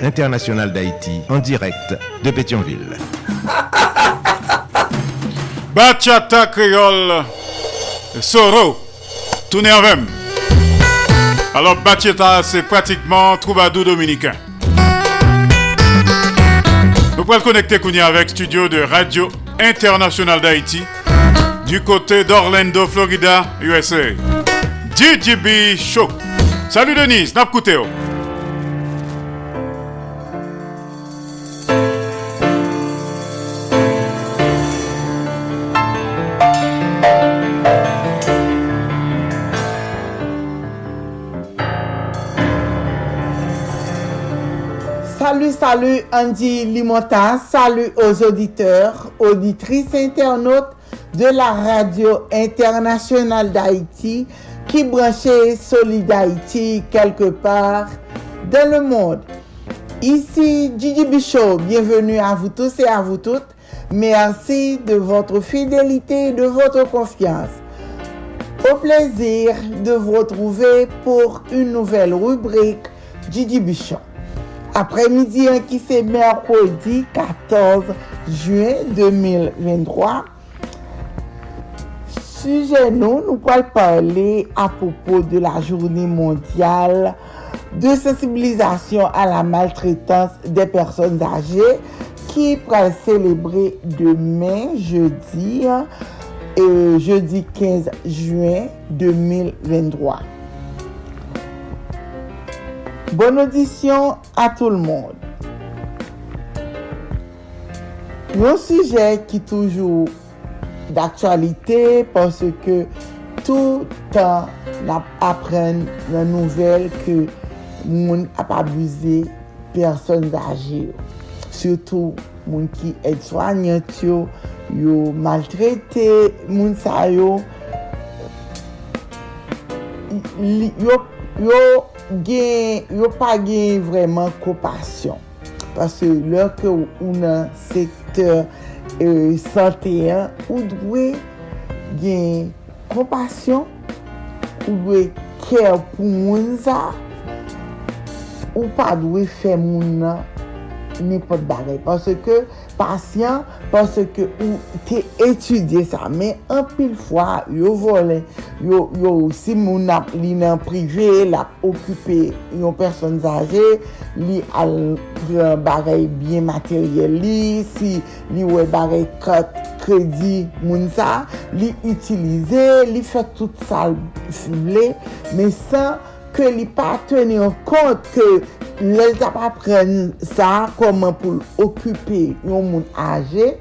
[SPEAKER 26] International d'Haïti en direct de Pétionville. *laughs*
[SPEAKER 5] Bachata créole, Soro, tournez en. Alors Bachata, c'est pratiquement Troubadou dominicain. Nous pouvons connecter Kounia avec studio de Radio International d'Haïti du côté d'Orlando, Florida, USA. DJB Show. Salut Denise, Napkouteo.
[SPEAKER 28] Salut Andy Limonta, salut aux auditeurs, auditrices internautes de la radio internationale d'Haïti qui branchait Solid Haïti quelque part dans le monde. Ici Gigi Bichot, bienvenue à vous tous et à vous toutes. Merci de votre fidélité et de votre confiance. Au plaisir de vous retrouver pour une nouvelle rubrique Gigi Bichot. Après-midi, qui c'est mercredi 14 juin 2023. Sujet nous, nous allons parler à propos de la journée mondiale de sensibilisation à la maltraitance des personnes âgées qui va célébrer demain, jeudi, et jeudi 15 juin 2023. Bonne audition à tout le monde. Un sujet qui est toujours d'actualité parce que tout temps on apprend la nouvelle que moun ap pas abusé zaje yo. Surtout, moun ki et soanyant yo, yo maltrete moun sa yo, yo, yo gen, yo pa gen vreman kopasyon. Pase lor ke ou ou nan sektor e, euh, sante an, ou dwe gen kompasyon, ou dwe kèr pou moun za, ou pa dwe fè moun nan nipot bagay. Pase ke pasyen pwase ke ou te etudye sa. Men, an pil fwa, yo vole, yo, yo si moun ap li nan prive, la okupe yon person zaje, li al barey bien materyel li, si li we barey kat kredi moun sa, li utilize, li fè tout sa vle, men san ke li pa teni an kont ke lèl ta pa pren sa koman pou l'okupe yon moun aje,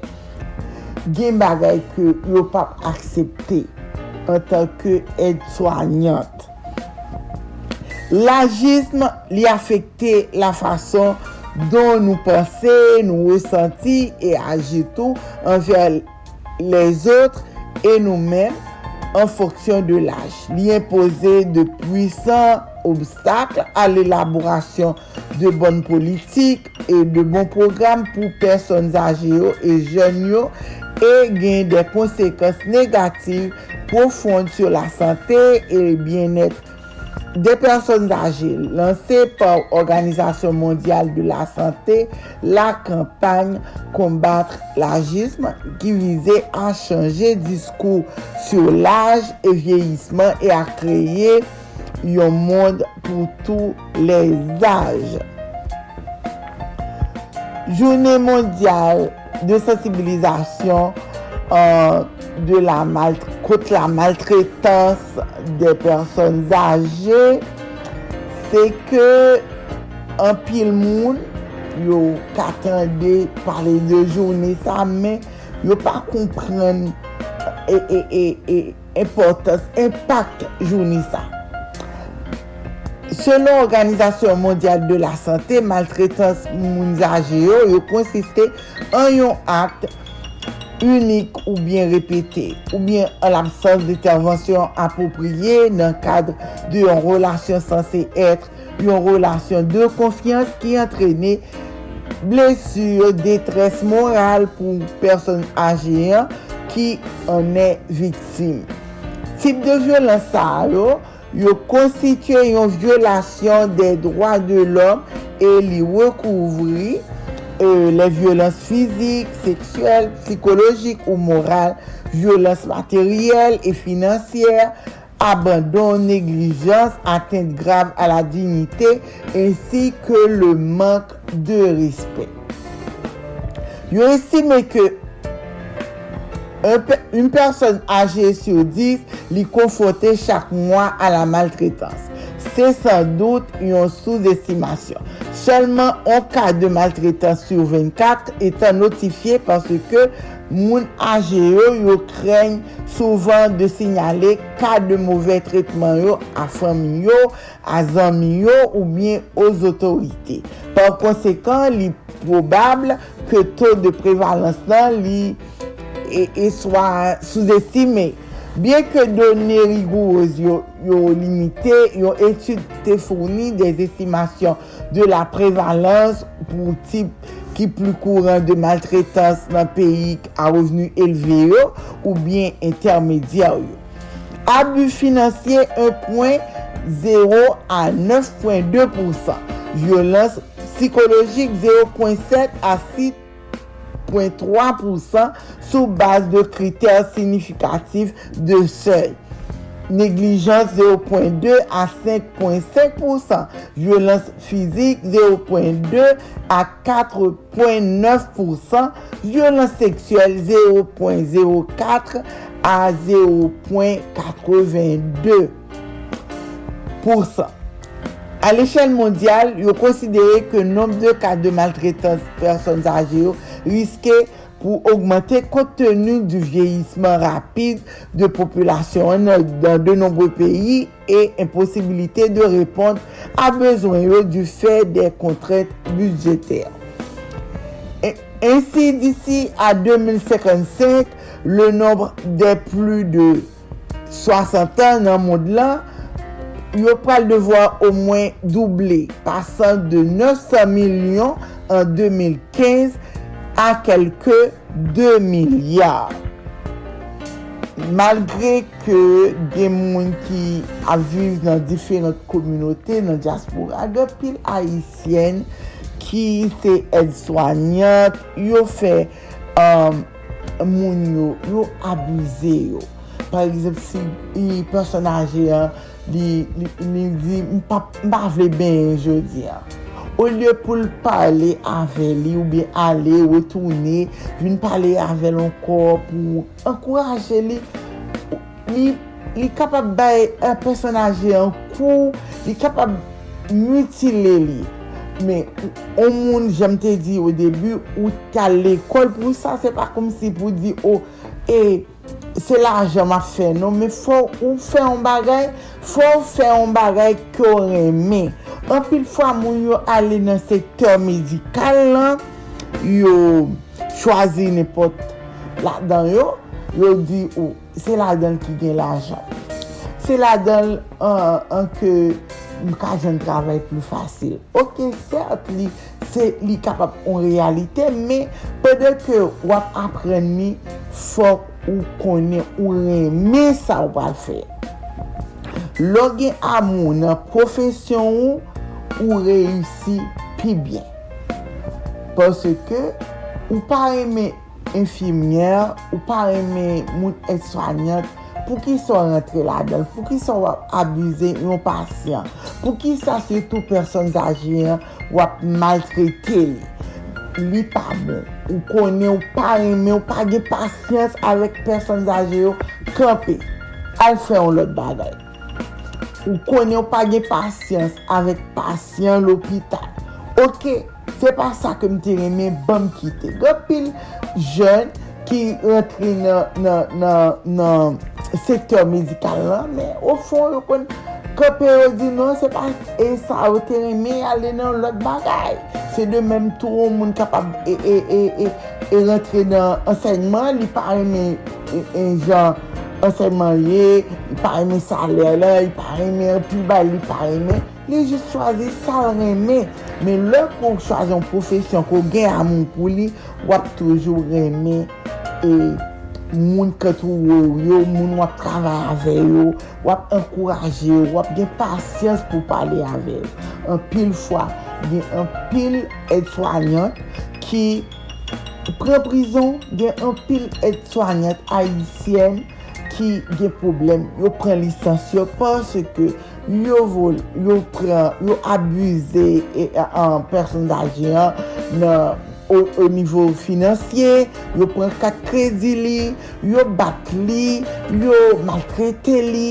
[SPEAKER 28] gen bagay ke yo pap aksepte an tanke ed soanyant. L'agisme li afekte la fason don nou pense, nou resenti e aji tou anver les otre e nou men. en fonction de l'âge. Li impose de puissants obstacles à l'élaboration de bonnes politiques et de bons programmes pour personnes âgées et jeunes et gagne des conséquences négatives profondes sur la santé et le bien-être des personnes âgées lancée par l'Organisation mondiale de la santé, la campagne Combattre l'âgisme qui visait à changer discours sur l'âge et vieillissement et à créer un monde pour tous les âges. Journée mondiale de sensibilisation euh, de la contre la maltraitance des personnes âgées, c'est que un pile moun yo katande pale de journée sa men yo pa pas e, e, e, e importance impact journée sa Selon Organizasyon Mondial de la Santé, maltretans moun zage yo yo konsiste an yon akte unik ou bien repete ou bien an l'absens d'intervensyon apopriye nan kadre de yon relasyon sanse etre yon relasyon de konfians ki entrene blesur, detres moral pou person ajeyan ki an e viktim. Tip de violans sa yo, yo konstituye yon violasyon de drwa de l'om e li rekouvri euh, les violences physiques, sexuelles, psychologiques ou morales, violences matérielles et financières, abandon, négligence, atteinte grave à la dignité, ainsi que le manque de respect. Yo estime que une personne âgée sur 10 li confrontée chaque mois à la maltraitance. C'est sans doute une sous-estimation. Seulement un cas de maltraitance sur 24 étant notifié parce que moun age yo yo krenj souvan de sinyale ka de mouvè tretman yo a fami yo, a zami yo ou bien os otorite. Par konsekant, li probable ke to de prevalans nan li e, e swa souzestime. Bien ke donè rigoureuse yo, yo limitè, yo etude te fourni des estimasyon de la prevalans pou tip ki plu kouran de maltretans nan peyi a revenu elve yo ou bien intermedyar yo. Abu finansye 1.0 a 9.2%. Violans psikologik 0.7 a 6%. 0,3% sous base de critères significatifs de seuil. Négligence 0,2 à 5,5%. Violence physique 0,2 à 4,9%. Violence sexuelle 0,04 à 0,82%. A l'échelle mondiale, il est considéré que le nombre de cas de maltraitance personnes âgées risquait pour augmenter compte tenu du vieillissement rapide de population dans de nombreux pays et impossibilité de répondre à besoins du fait des contraintes budgétaires. Ainsi, d'ici à 2055, le nombre des plus de 60 ans dans le monde là, il va devoir au moins doubler, passant de 900 millions en 2015 à quelques 2 milliards. Malgre ke gen moun ki aviv nan diferent kominote nan diaspora, gen pil haisyen ki se ed soanyat, yo fe euh, um, moun yo, yo abuze yo. Par exemple, si yi personaje li di mpa vle ben jodi an. Ou liye pou l pale ave li ou bi ale, ou wetoune, vin pale ave l ankor pou ankouraje li. Li, li kapab baye an personaje an kou, li kapab mutile li. Men, ou moun jem te di ou debu, ou kal l ekol pou sa, se pa kom si pou di ou, oh, e, eh, se la ajan ma fe nou, me fò ou fe yon bagay, fò ou fe yon bagay ki reme. An pil fwa moun yo ale nan sektor medikal lan, yo chwazi nepot la dan yo, yo di ou, se la dan ki gen la jan. Se la dan an, an ke mou ka jen travay plou fasil. Ok, cert li, se li kapap an realite, me pwede ke wap apren mi fok ou konen ou reme sa ou pal fè. Lo gen amou nan profesyon ou, ou reyusi pi byen. Pase ke ou pa reme infimyer, ou pa reme moun eswanyat, pou ki son rentre la del, pou ki son wap abuze yon pasyen, pou ki sa se tou person zajir wap maltrete li. Li pa moun. ou konen, ou pa reme, ou pa ge pasyens avèk person zaje yo, krepe, al fè yon lot bagay. Ou konen, ou pa ge pasyans avèk pasyen l'opital. Ok, se pa sa ke mte reme, bom kite. Gopil jen ki rentre nan, nan, nan, nan sektor medikal lan, men, ou fon yo konen, Kope yo di nou, se pa e sa ou te reme ale nan lot bagay. Se de menm tou ou moun kapab e, e, e, e, e rentre nan enseyman, li pa reme e, e, jan enseyman ye, li pa reme saler la, li pa reme pi ba li pa reme. Li jist chwazi sa reme. Men lè kon chwazi an profesyon, kon gen amon pou li, wap toujou reme e... moun ketou yo, yo moun wap travay ave yo, wap ankouraje yo, wap gen pasyans pou pale ave yo. An pil fwa, gen an pil ed-soanyant ki pre prison, gen an pil ed-soanyant haisyen ki gen problem. Yo pren lisansyo parce ke yo vol, yo pren, yo abuze e, e, an person d'ajen nan au nivou finansye, yo pren kat kredi li, yo bat li, yo maltrete li,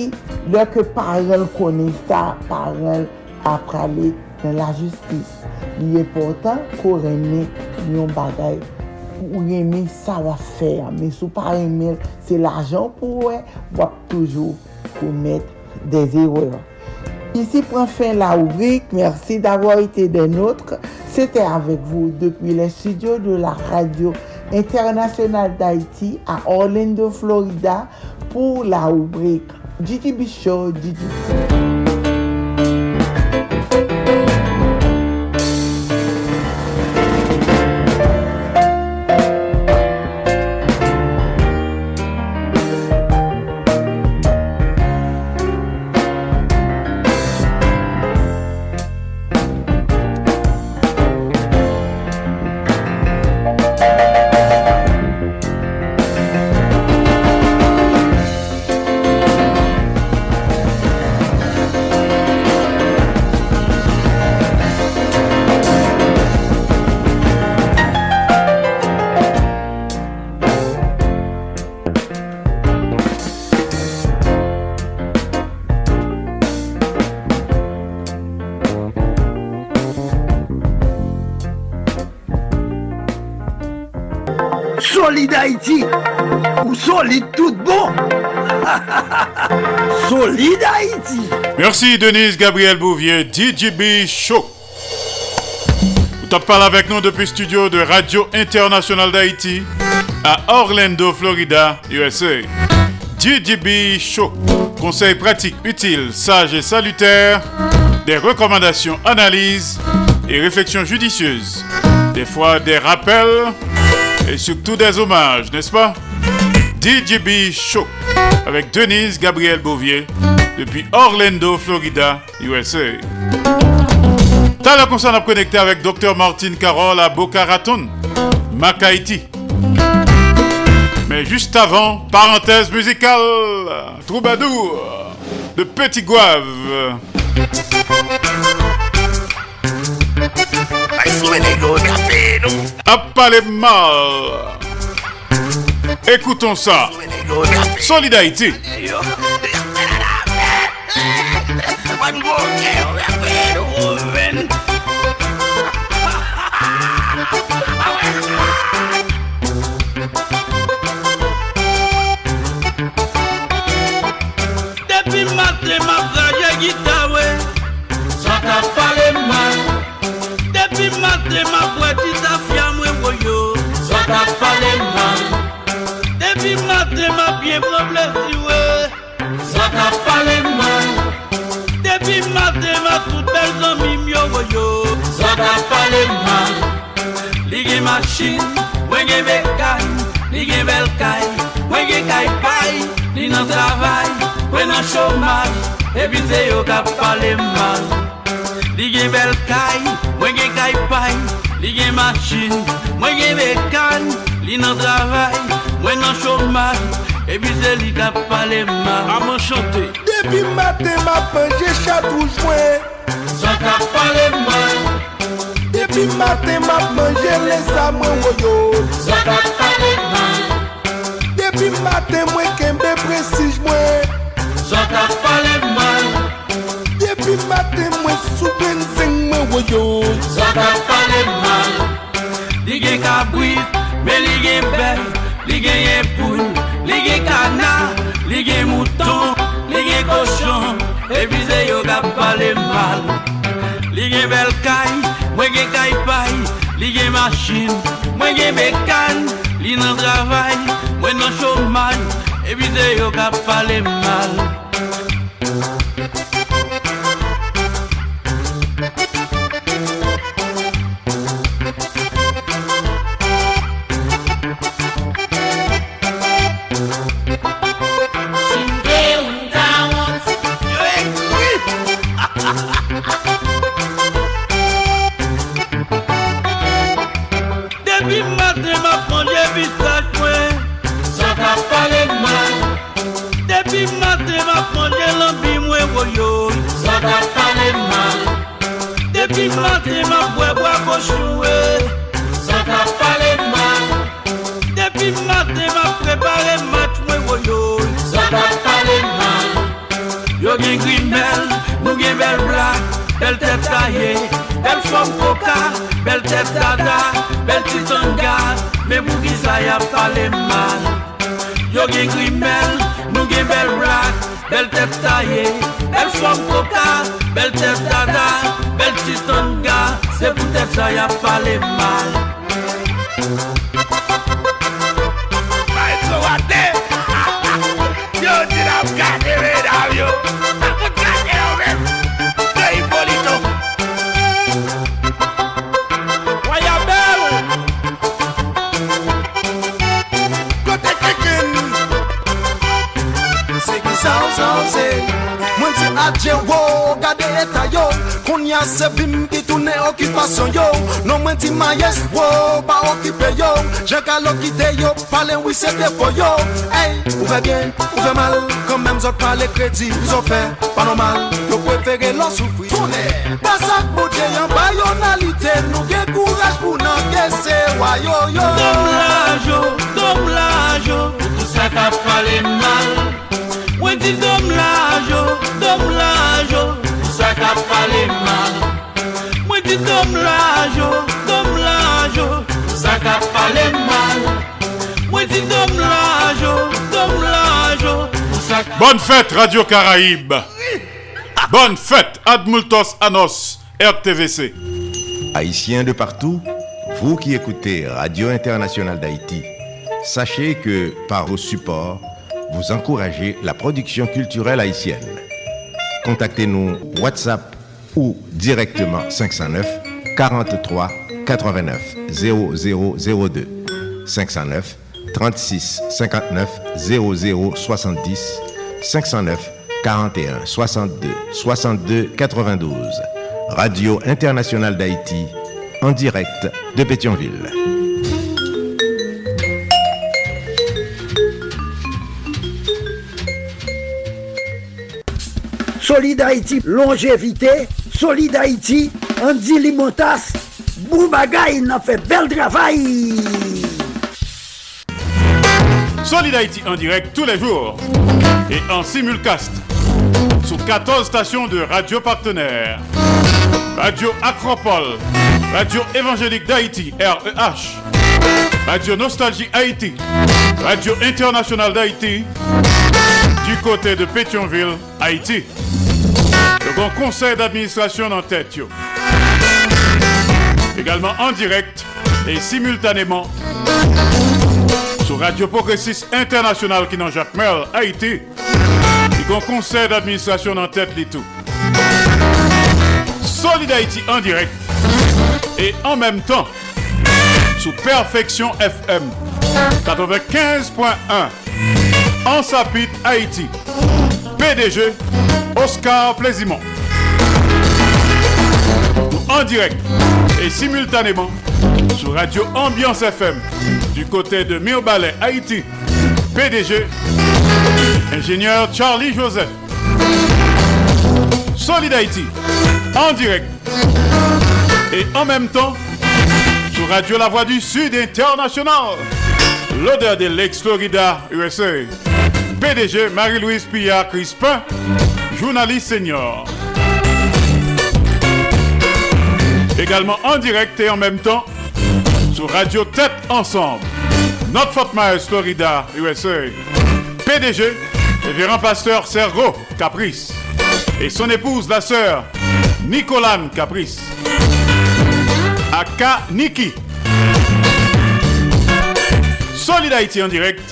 [SPEAKER 28] lè ke parel konen sa, parel aprale nan la justis. Li e portan ko reme yon bagay. Ou reme sa va fè, men sou pa reme, se l'ajan pou wè, wap toujou pou met des eror. Isi pran fin la ouvrik, mersi d'avò ite den notre, sete avèk vou depi le studio de la radio internasyonal d'Haïti a Orlando, Florida, pou la ouvrik. Didi Bichot, Didi
[SPEAKER 5] Merci Denise Gabriel Bouvier, DJB Show. Vous parlé avec nous depuis studio de Radio International d'Haïti à Orlando, Florida, USA. DJB Show. Conseils pratiques, utiles, sages et salutaires. Des recommandations, analyses et réflexions judicieuses. Des fois des rappels et surtout des hommages, n'est-ce pas? DJB Show avec Denise Gabriel Bouvier depuis Orlando, Florida, USA. T'as la concerne à connecter avec Dr Martine Carole à Boca Raton, Macaïti. Mais juste avant, parenthèse musicale, Troubadour de Petit Gouave. À pas les mal. Écoutons ça. Solidarité.
[SPEAKER 29] paleman Li gen machin, mwen gen bekay Li gen belkay, mwen gen kaypay Li nan travay, mwen nan chomay Ebi se yo kap paleman Li gen belkay, mwen gen kaypay Li gen machin, mwen gen bekay Li nan travay, mwen nan chomay Ebi se li kap paleman Aman chante
[SPEAKER 30] Depi maten ma penje chatou jwe
[SPEAKER 29] Son kap paleman Depi
[SPEAKER 30] maten map manje le sa mwen woyo.
[SPEAKER 29] Swa mat pale
[SPEAKER 30] Depi maten mwen kembe presij
[SPEAKER 29] mwen. Swa mat pale
[SPEAKER 30] Depi maten mwen souben zeng mwen woyo.
[SPEAKER 29] Swa mat pale Lige kabwit, me lige bef Lige yepoun, lige kana Lige mouton, lige koshon E bize yo kap pale mal. Lige belkay Mwen gen kaypay, li gen machin. Mwen gen mekan, li nan travay. Mwen nan chouman, evite yo kap pale mal. Mabwa paleman Depi maten mabwe bwa koshouwe Sa ka paleman Depi maten maprepare mat mwen woyo Sa ka paleman Yo gen grimel, nou gen bel blak Bel tep ta ye, bel som koka Bel tep ta da, bel titonga Me mou gisa ya paleman Yo gen grimel, nou gen bel blak bel tèt taye, bel fòm koka, bel tèt dada,
[SPEAKER 30] bel tiston ga, se pou tèt sa ya pale mal. Maestro Ate! ti adje wo Gade eta yo. Konya se vim bitune okipasyon yo. Non mwen ti mayes wo Ba okipe yo. Jen ka lo kite yo Pale wise defo yo. Hey, ouve bien, ouve mal. Kan menm zot pale kredi Zon fe, pa normal. Yo prefere lo soufri Tone, pasak boje Yon bayonalite Nou ge kouraj pou nan gese Wayo yo.
[SPEAKER 29] Dom la jo, dom la jo Pou tout sa ka pale mal. Mwen ti dom la
[SPEAKER 5] Bonne fête Radio Caraïbe. Bonne fête Admultos Anos RTVC
[SPEAKER 1] Haïtiens de partout, vous qui écoutez Radio Internationale d'Haïti, sachez que par vos supports, vous encouragez la production culturelle haïtienne. Contactez-nous WhatsApp ou directement 509 43 89 0002 509 36 59 00 70 509 41 62 62 92 Radio Internationale d'Haïti en direct de Pétionville.
[SPEAKER 3] Solid longévité. Solid Haïti, Andy Limotas. Boubagaï, il a fait bel travail.
[SPEAKER 5] Solid Haïti en direct tous les jours et en simulcast sur 14 stations de radio partenaires. Radio Acropole, Radio Évangélique d'Haïti, REH, Radio Nostalgie Haïti, Radio Internationale d'Haïti, du côté de Pétionville, Haïti. Grand conseil d'administration en tête. Également en direct et simultanément sur Radio Progressiste International qui dans Jacques Merle, Haïti. Grand conseil d'administration en tête les tout. Solid Haïti en direct et en même temps sous Perfection FM 95.1 en Sapit Haïti. PDG Oscar Plaisimont. En direct et simultanément sur Radio Ambiance FM du côté de Mirbalet Haïti. PDG ingénieur Charlie Joseph. Solid Haïti en direct et en même temps sur Radio La Voix du Sud International. L'odeur de l'ex-Florida USA. PDG Marie-Louise Pillard Crispin, journaliste senior. Également en direct et en même temps sur Radio Tête Ensemble. Notre Fort Myers, Florida, USA. PDG, révérend pasteur Sergo Caprice. Et son épouse, la sœur Nicolane Caprice. Aka Niki. Solid Haïti en direct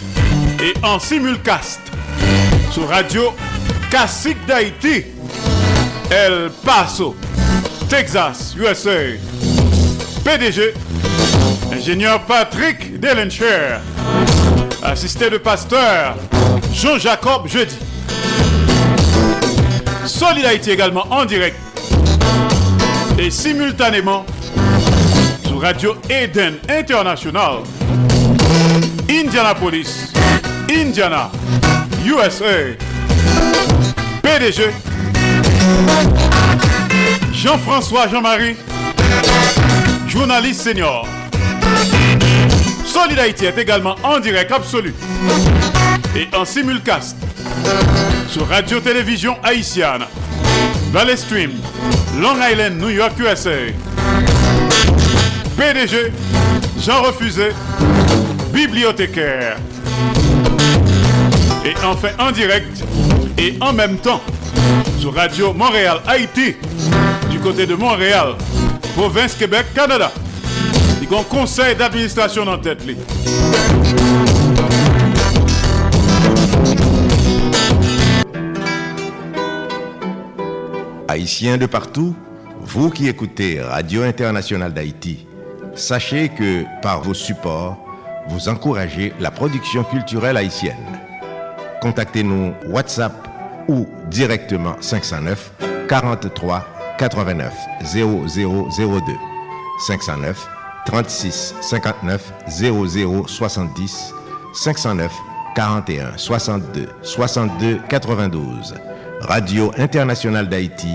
[SPEAKER 5] et en simulcast sur Radio Classique d'Haïti, El Paso, Texas, USA. PDG, ingénieur Patrick Delencher, assisté de pasteur Jean-Jacob Jeudi. Solid Haïti également en direct et simultanément sur Radio Eden International, Indianapolis, Indiana, USA. Jean-François Jean-Marie, journaliste senior. Solid Haïti est également en direct absolu. Et en simulcast. Sur Radio-Télévision Haïtienne, Valley Stream, Long Island, New York, USA. PDG Jean Refusé, bibliothécaire. Et enfin en direct et en même temps sur Radio Montréal Haïti du côté de Montréal, province Québec, Canada. Il y un conseil d'administration en tête.
[SPEAKER 1] Haïtiens de partout, vous qui écoutez Radio Internationale d'Haïti, sachez que par vos supports, vous encouragez la production culturelle haïtienne. Contactez-nous WhatsApp ou directement 509 43 89 0002 509 36 59 00 70 509 41 62 62 92 Radio Internationale d'Haïti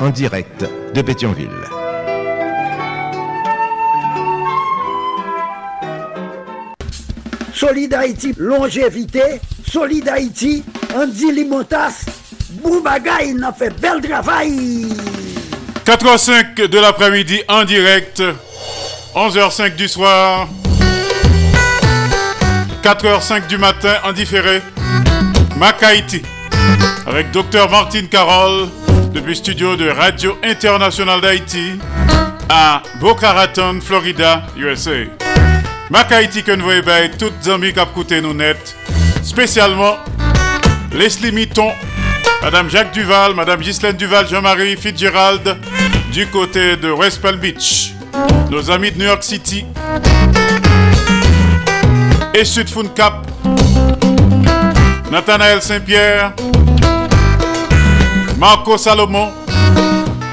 [SPEAKER 1] en direct de Pétionville.
[SPEAKER 3] Solid Haïti, longévité. Solid Haïti, Andy Limotas. Boubagaï, il a fait bel travail.
[SPEAKER 5] 4h05 de l'après-midi en direct, 11h05 du soir, 4h05 du matin en différé, Mac Haïti avec Dr Martine Carole depuis studio de Radio Internationale d'Haïti à Boca Raton, Florida, USA. Mac Haïti que nous voyons toutes les amis qui nous net, spécialement Leslie Mitton, Madame Jacques Duval, Madame Ghislaine Duval, Jean-Marie Fitzgerald du côté de West Palm Beach. Nos amis de New York City et Sud Cap, Nathanaël Saint-Pierre, Marco Salomon,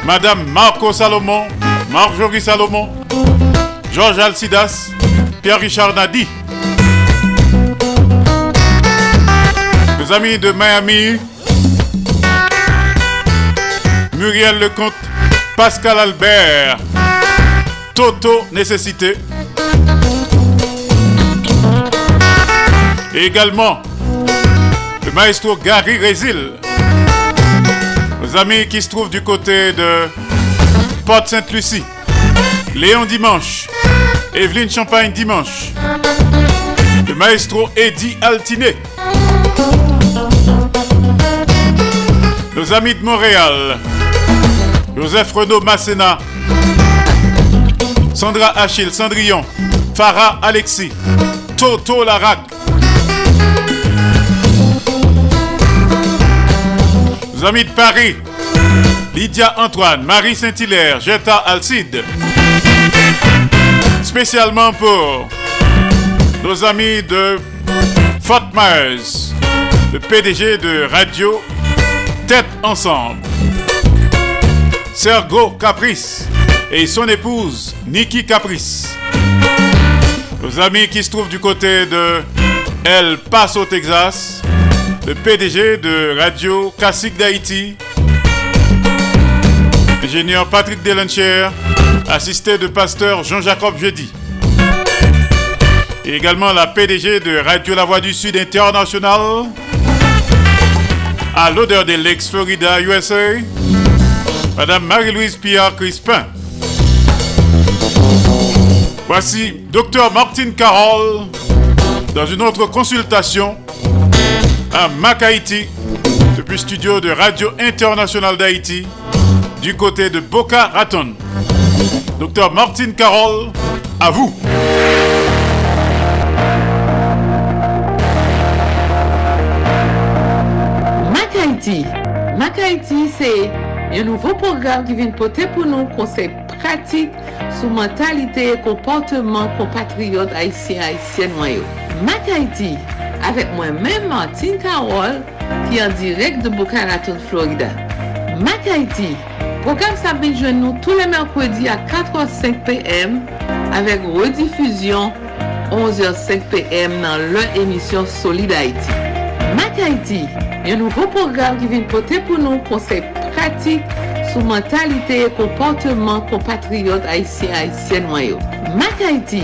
[SPEAKER 5] Madame Marco Salomon, Marjorie Salomon, Georges Alcidas, Pierre-Richard Nadi. Les amis de Miami, Muriel Lecomte, Pascal Albert, Toto Nécessité. Également le maestro Gary Résil. Nos amis qui se trouvent du côté de Porte Sainte-Lucie. Léon Dimanche. Evelyne Champagne Dimanche. Le maestro Eddie Altiné. Nos amis de Montréal. Joseph Renaud Masséna. Sandra Achille Cendrillon. Farah Alexis. Toto Larac. Nos amis de Paris. Lydia Antoine, Marie Saint-Hilaire, Jetta Alcide. Spécialement pour nos amis de Fort Myers, le PDG de Radio Tête Ensemble. Sergo Caprice et son épouse Nikki Caprice. Nos amis qui se trouvent du côté de El Paso, Texas, le PDG de Radio Classique d'Haïti, ingénieur Patrick Delancher, assisté de pasteur Jean-Jacob Jeudi. Et également la PDG de Radio La Voix du Sud International, à l'odeur de l'ex-Florida, USA, Madame Marie-Louise Pierre Crispin. Voici Dr Martine Carole dans une autre consultation à Mac Haïti depuis studio de Radio Internationale d'Haïti du côté de Boca Raton. Docteur Martine Carole, à vous.
[SPEAKER 7] Haïti. Mac Haïti, c'est un nouveau programme qui vient porter pour nous conseils pratiques sur mentalité et comportement compatriotes haïtiens haïtiennes noyaux. Mac Haïti, avec moi-même Martine Carole, qui est en direct de Boca Raton, Florida. Mac Haïti, programme ça vient nous tous les mercredis à 4h05 p.m. avec rediffusion 11h05 p.m. dans leur émission Solid Haïti. Mak Haiti, yon nouvo program ki vin pote pou nou konsep pratik sou mentalite e komporteman kompatriot Haitien-Haitien wanyo. Mak Haiti,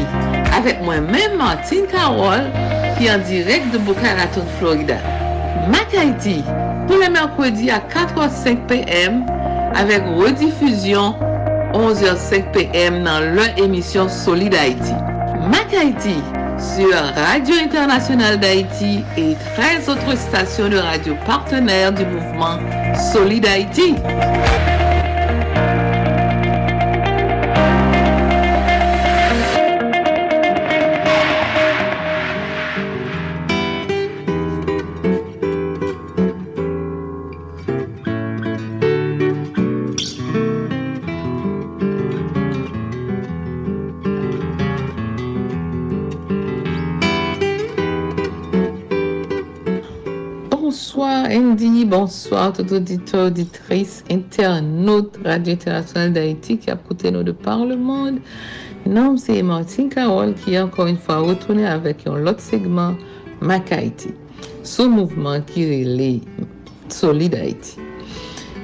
[SPEAKER 7] avek mwen men Martin Karol ki an direk de Boca Raton, Florida. Mak Haiti, pou le merkwedi a 4h05 pm avek redifuzyon 11h05 pm nan lè emisyon Solid Haiti. Mak Haiti, sur Radio Internationale d'Haïti et 13 autres stations de radio partenaires du mouvement Solid Haïti. Bonsoir tout auditeur, auditrice, internaute Radio Internationale d'Haïti qui a écouté nous de par le monde. Non, c'est Martine Carole qui est encore une fois retourné avec un autre segment Mac ce mouvement qui est Solid Haïti.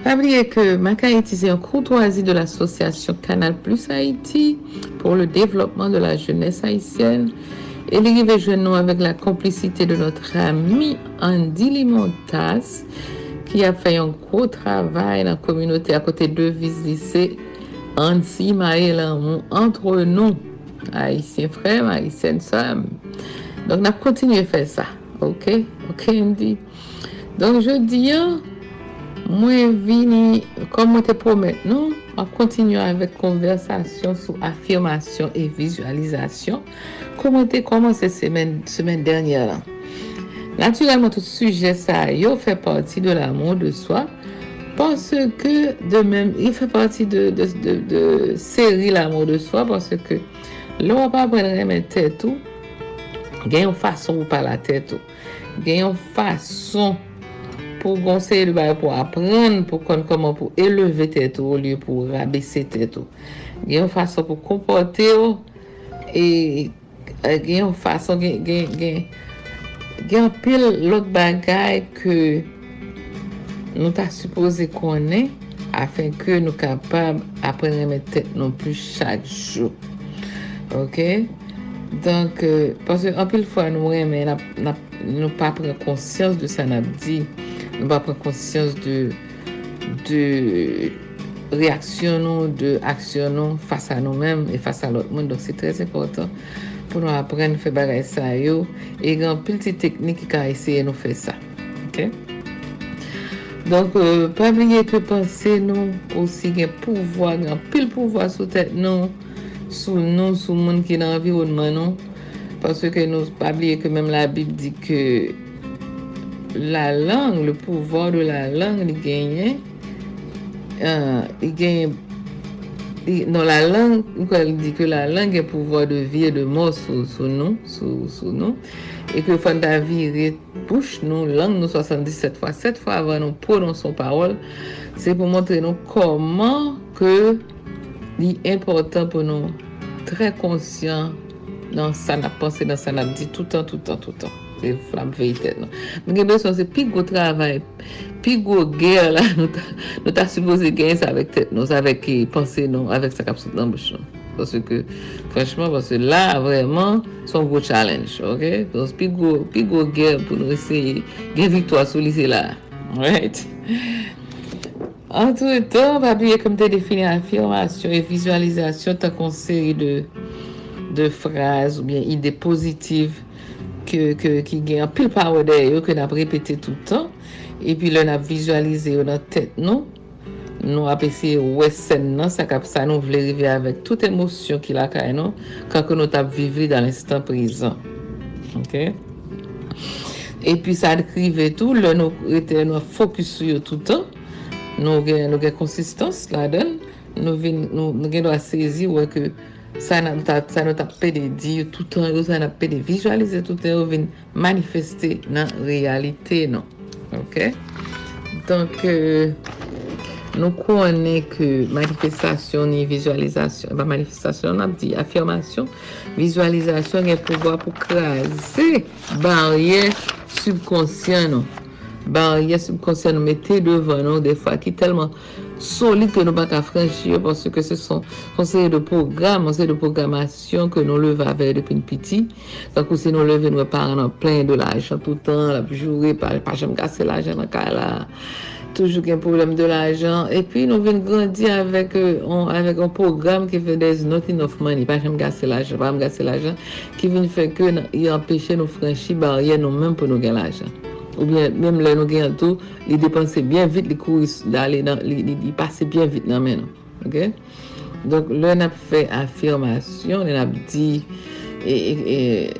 [SPEAKER 7] Pas oublier que Mac Haïti, c'est un courtoisie de l'association Canal Plus Haïti pour le développement de la jeunesse haïtienne. Et l'arrivée jeune nous avec la complicité de notre ami Andy Limontas, qui a fait un gros travail dans la communauté à côté de lycée Andy Maël entre nous, haïtiens frères, haïtiennes sœurs. Donc, on a continué à faire ça. Ok, ok, mdi. Donk jodi an, Mwen vini, kom mwen te promet nou, an kontinu avèk konversasyon sou afirmasyon e vizualizasyon, kom mwen te komanse semen, semen dernye lan. Naturelman, tout suje sa yo fè parti de l'amon de swa, panse ke de mèm, yo fè parti de, de, de, de seri l'amon de swa, panse ke lò wap apren remè tètou, gen yon fason ou pa la tèt gen yon fason pou gonser li baye pou apren, pou kon koman pou eleve tèt ou, li pou rabese tèt ou. Gen yon fason pou kompote ou, e, e gen yon fason gen, gen, gen, gen pil lot bagay ke nou ta suppose konen, afen ke nou kapab apren reme tèt non plus chak jou. Ok? Donk, euh, paske anpil fwa nou reme, nou pa pren konsyans de sa nap di, nou pa pren konsisyans de, de reaksyon nou, de aksyon nou fasa nou menm e fasa lot moun. Donk se trez important pou nou apren fè bagay sa yo e gen pil ti teknik ki ka esye nou fè sa. Ok? Donk euh, pa bliye ke panse nou osi gen pouvoi, gen pil pouvoi sou tèt nou, sou nou, sou moun ki nan environman nou. Pansè ke nou pa bliye ke menm la bib di ke la lang, le pouvoi de la lang li genye, li genye, non la lang, nou kwa li di ke la lang gen pouvoi de vi e de mò sou nou, sou nou, e ke fanda vi re pouche nou, lang nou 77 fwa, 7 fwa avan nou pronon son parol, se pou montre nou koman ke li important pou nou tre konsyen nan sa na panse, nan sa na di toutan, toutan, toutan. Se flam fey tet nou. Mwen gen beson se pi go travay, pi go ger la, nou ta, nou ta supose gen sa avèk tet nou, sa avèk panse nou, avèk sa kapsot nan bouchon. Pwase ke, franchman, pwase la vreman, son go challenge, ok? Pwase pi go, pi go ger pou nou eseye gen vitwa sou lise la. Right? An tou etan, pabliye kom te defini afirmasyon e vizualizasyon ta konseri de, de fraz ou bien ide pozitiv ki gen apil power de yo ke nap repete toutan. E pi lè nap vizualize yo nan tèt nou. Nou ap esye wè sen nan sa kap sa nou vle rive avèk tout emosyon ki la kay nou kankou nou tap vive dan l'instant prizan ok? E pi sa adkrive tou lè nou rete nou fokus yo toutan. Nou gen, nou gen konsistans la den. Nou, vin, nou, nou gen do a sezi wè ke Sa nan pe de di yo toutan yo, sa nan pe de vizualize toutan yo vin manifeste nan realite nan. Ok? Donk euh, nou konen ke manifestasyon ni vizualizasyon, ba manifestasyon nan di afirmasyon, vizualizasyon gen pouvoa pou krasi barye subkonsyen nan. Barye subkonsyen nou mette devan nou defwa ki telman... solit ke nou baka franshi yo pwase ke se son konseye de program, konseye de programasyon ke nou leve avey depi n'piti. Kakou se nou leve nou e paran nan plen de l'ajan toutan, la pjoure, pa jem kase l'ajan nan ka la, toujou gen problem de l'ajan. E pi nou ven grandi avek an program ki fe there's nothing of money, pa jem kase l'ajan, pa jem kase l'ajan, ki ven fe ke yon peche nou franshi barye nou men pou nou gen l'ajan. Ou bien, mèm lè nou gen an tou, li depanse bien vit, li kou li pase bien vit nan men. Ok? Donk lè nap fè afirmasyon, lè nap di, e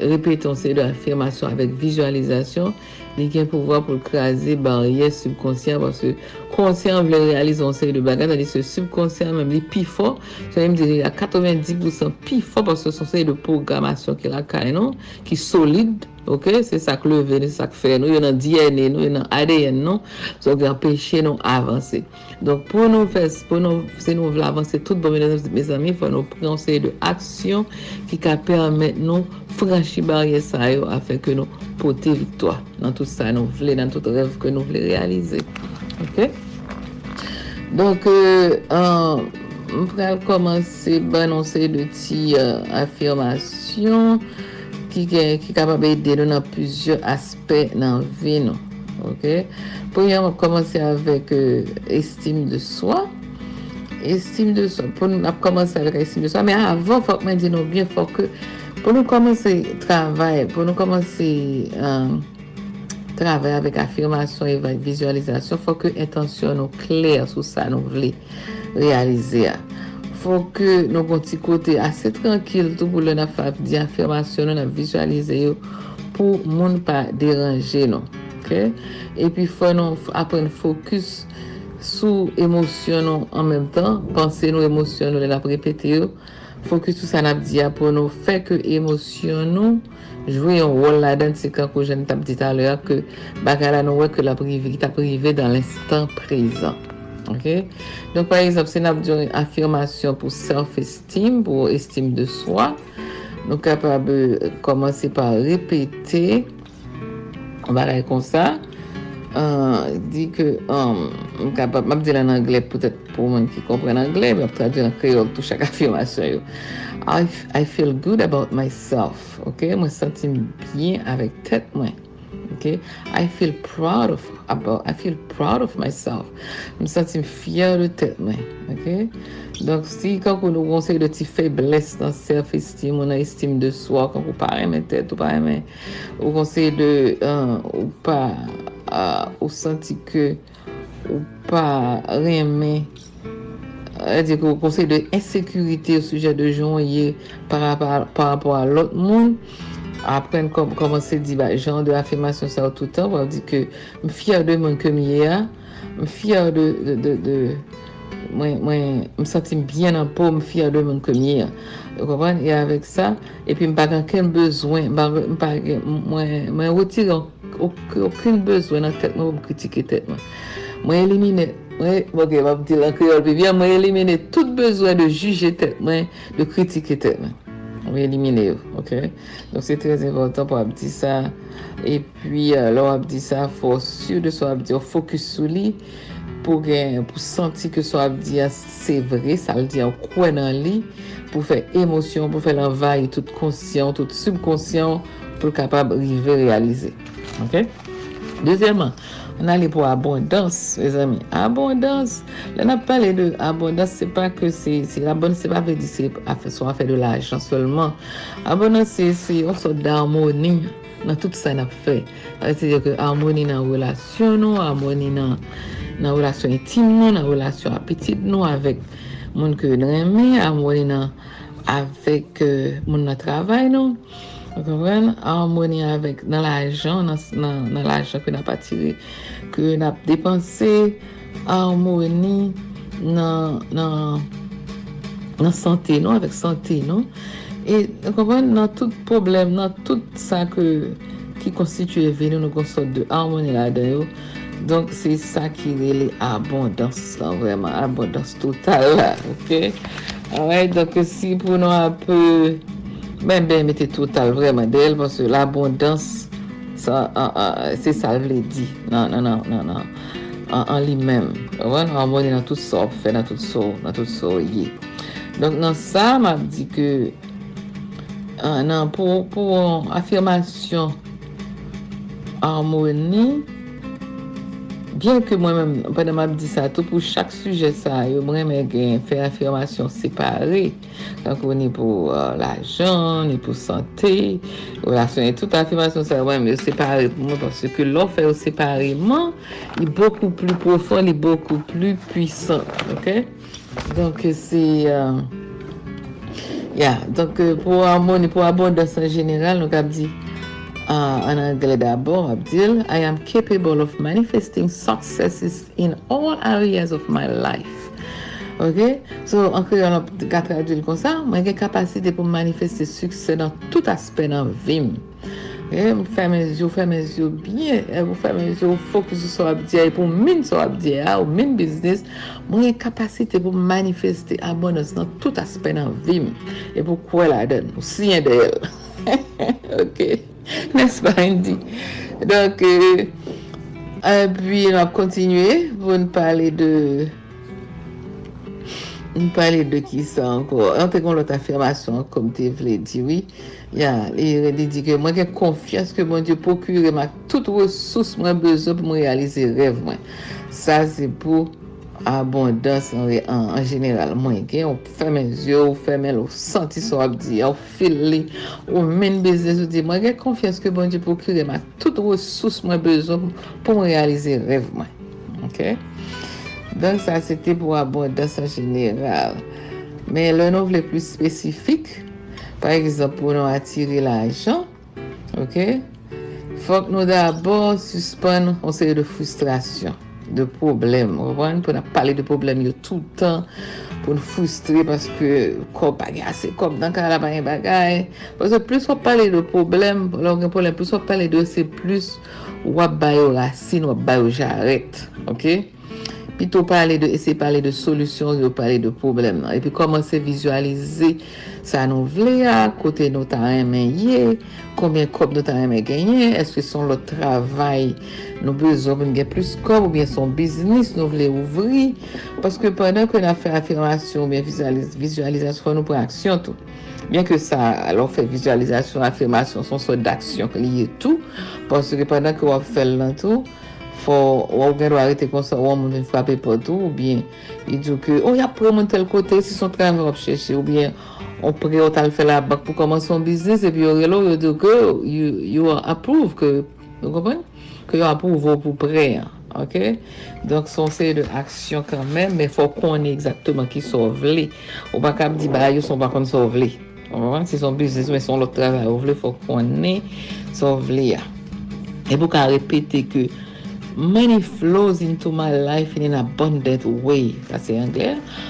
[SPEAKER 7] repeton se de afirmasyon avèk vizualizasyon, li gen pou vwa pou krasi barye subkonsyen, parce konsyen vle realizon se de bagan, tani se subkonsyen mèm li pi fò, se mèm di a 90% pi fò, parce son se de programasyon ki la kay non, ki solide, Ok, se sak leve, se sak fe, nou yon nan DNA, nou yon nan ADN, nou, so gen peche nou avanse. Donk pou nou fes, pou nou, se nou vle avanse tout bon mes ami, fwa nou prenseye de aksyon ki ka permet nou franshi barye sa yo afen ke nou pote vitwa nan tout sa nou vle, nan tout rev ke nou vle realize. Ok? Donk, an, m pral komanse banonse de ti euh, afirmasyon ki, ki kapab e denou nan pwizye aspe nan vi nou. Ok? Pou yon m komanse avèk estime de swa. Estime de swa. Pou nou ap komanse avèk estime de swa. Men avon, fòk men di nou bien, fòk pou nou komanse travay, pou nou komanse... Um, euh, Travè avèk afirmasyon e vizualizasyon, fò ke intansyon nou kler sou sa nou vle realize a. Fò ke nou konti kote asè trankil tou pou lè na fap di afirmasyon nou na vizualize yo pou moun pa deranje nou. Okay? E pi fò nou apren fokus sou emosyon nou an menm tan, panse nou emosyon nou lè la prepete yo, fokus sou sa nap di a pou nou fè ke emosyon nou jwè yon rol la den se kan kou jen tap dit alè a ke baka la nou wè ke la prive, ki ta prive dan l'instant prezant. Ok? Donk par exemple, se nap diyon afirmasyon pou self-esteem, pou estime de swa, nou kapab komanse pa repete, baray kon sa, di ke, m kapab, m ap di lan anglè, pwetèt pou mwen ki kompren anglè, m ap tradu nan kreol tou chak afirmasyon yo. I feel good about myself. Ok? Mwen sentim bien avèk tèt mwen. Ok? I feel proud of I feel proud of myself. Mwen sentim fiyar de tèt mwen. Ok? Donk si kankou nou konsey de ti feblesse nan self-esteem ou nan estime de swa kankou parè men tèt ou parè men ou konsey de ou pa uh, ou senti ke ou pa remen e ou konsey de ensekurite ou suje de joun ye par rapport a lot moun apren koman se di ba joun de afirmasyon sa ou toutan wap di ke m fiyar de moun kemye a m fiyar de, de, de, de mwen m sentim byen an pou m fiyar de moun kemye. a kompren? E avek sa, epi m bagan ken bezwen, mwen wotir an Okun bezwen nan tet mwen m kritike tet mwen. Mwen elimine, mwen, ok, mwen pti lan kriol pi byan, mwen elimine tout bezwen de juje tet mwen, de kritike tet mwen. Mwen elimine yo, ok? Donk se trez important pou ap di sa. E pi, lò ap di sa, fò sur de so ap di, fokus sou li. pou gen, pou santi ke so ap diya se vre, sa al di an kwen nan li, pou fè emosyon, pou fè l'envaye, tout konsyon, tout subkonsyon, pou kapab rive realize. Dezèman, On a li pou abondans, wè zami. Abondans. Lè nan pale de abondans, se pa ke se, se abondans se pa fe di se, so a fe de la ajan solman. Abondans se, se, on so d'harmoni nan tout sa nan fe. Se diyo ke harmoni nan relasyon nou, harmoni nan relasyon intim nou, nan relasyon apetit nou, avèk moun ke nou eme, harmoni nan avèk moun nan travay An harmoni avèk nan l'ajan, nan l'ajan kwen ap atire, kwen ap depanse, harmoni nan, nan, nan sante nou, avèk sante nou. E konpon nan tout problem, nan tout sa ke, ki konstituye veni nou konsot de harmoni la den yo. Donk se sa ki rele abondans la, vreman, abondans total la, ok? Alright, donk si pou nou ap... Ben, ben mette total vreman del, pwase l'abondans, se salve le di, nan, nan, nan, nan, nan, an, an li men, wè nan abonde nan tout so, pou nan tout so, nan tout so ye. Donk nan sa, m ap di ke, euh, nan, pou, pou afirmasyon harmoni, Bien ke mwen mèm, panan mèm di sa, tou pou chak suje sa, yo mwen mèm gen fè afirmasyon separe, tankou ni pou uh, la jan, ni pou sante, relasyon, tout afirmasyon sa, mwen mèm yo separe pou mwen, parce ke lò fè yo separeman, li beaucoup plus profond, li beaucoup plus puissant, ok? Donc, c'est... Euh, ya, yeah. donc, euh, pou amon, pou abondans en general, nou kap di... Ah, uh, and Angeleda Bo Abdil, I am capable of manifesting successes in all areas of my life. Ok? So, anke yon ap gatra adil kon sa, mwen gen kapasite pou manifeste suksè nan tout aspe nan vim. Ok? Mwen fè men zyo, fè men zyo bie, mwen eh, fè men zyo fokus sou abdiye, eh, pou min sou abdiye, eh, ou min biznis, mwen gen kapasite pou manifeste abonans nan tout aspe nan vim. E pou kwe la den, ou siyen de el. ok? *laughs* N'est-ce pas, Andy? Donc, euh, et puis, on a continué pour nous parler de... Nous parler de qui ça encore? On te kon l'autre affirmation, comme tu voulais dire, oui. Ya, yeah, il dit que moi j'ai confiance que mon Dieu procure ma toute ressource moi besoin pour me réaliser rêve moi. Ça, c'est pour... abondans an, an, an general mwen gen, ou fèmè zyo, ou fèmè lò, santi sou ap di, ou fil li, ou men bezè ou di, mwen gen konfians ke bon di pou kire ma tout resous mwen bezon pou mwen realize rev mwen. Ok? Donk sa, se te pou abondans an general. Men lè nou vle plus spesifik, par exemple, pou nou atire l'ajan, ok? Fok nou d'abord suspon an seri de frustrasyon. de problem. Wapwen pou nan pale de problem yo toutan pou nou fustre paske kop bagay ase, kop nan ka la bagay bagay. Paske plus wap pale de problem, lor gen problem, plus wap pale de se plus wap bayo rasin, wap bayo jaret. Ok? Pito pale de, ese pale de solusyon, yo pale de problem nan. E pi komanse vizualize sa nou vle a, kote nou ta remen ye, koumyen kop nou ta remen genye, eske son lot travay nou bezon mwen gen plus kop, ou bien son biznis nou vle ouvri. Paske pwennan kon a fe afirmasyon, ou bien vizualizasyon nou pou aksyon tou. Bien ke sa, alon fe vizualizasyon, afirmasyon, son sot d'aksyon liye tou. Paske pwennan kon wap fel lan tou, fò, wò gen do arete konsan, wò moun ven fwape potou, ou bien, yi djou ke, ou ya pre moun tel kote, si son tran vè wop chèche, ou bien, on pre yo tal fè la bak pou koman son biznis, epi yo relo, yo djou ke, yo approve ke, yo kompren? Ke yo approve vò pou pre, ok? Donk son se de aksyon kanmen, men fò konè exactement ki sou vle, ou bak ap di ba yo son bakon sou vle. Si son biznis, men son lot travay ou vle fò konen, sou vle ya. E pou ka repete ke Money flows into my life in an abundant way. Sa se yon.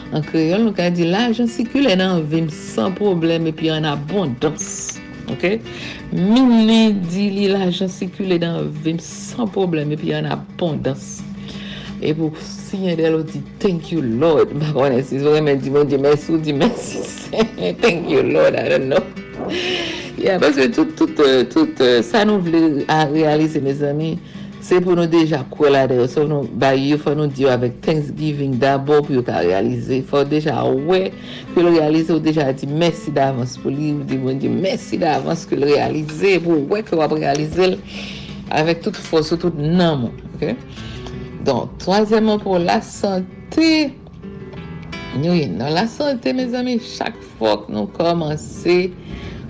[SPEAKER 7] An kreol nou ka di la, jan sikule nan vim san problem epi an abondans. Ok? Mini di li la, jan sikule nan vim san problem epi an abondans. E pou sinye de lo di, thank you Lord. Bakwane si, zore men di moun di mersi ou di mersi. thank you Lord, I don't know. Ya, yeah, parce tout, tout, euh, tout, euh, sa nou vle a realize, mes amis. Se pou nou deja kwe la deyo, se pou nou bayi yo, fò nou diyo avèk Thanksgiving d'abord pou yo ka realize, fò deja wè, pou yo realize ou deja di mersi d'avans pou li, ou di mwen di mersi d'avans pou yo realize, pou wè ki wap realize l, avèk tout fòs ou tout nan moun, ok? Don, toazèman pou la sante, nou yon nan la sante, mes zami, chak fòk nou komanse,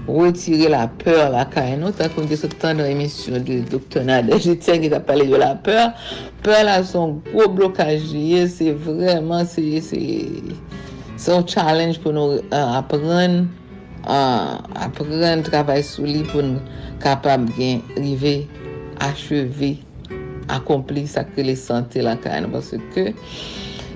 [SPEAKER 7] retire la peur la kay nou, ta kon de sou tan nan emisyon de Dr. Nader je Jetien ki ta pale yo la peur, peur la son gro blokaj liye, se vreman se son challenge pou nou uh, apren uh, apren travay sou li pou nou kapab gen rive, acheve akompli sakre le sante la kay nou, parce ke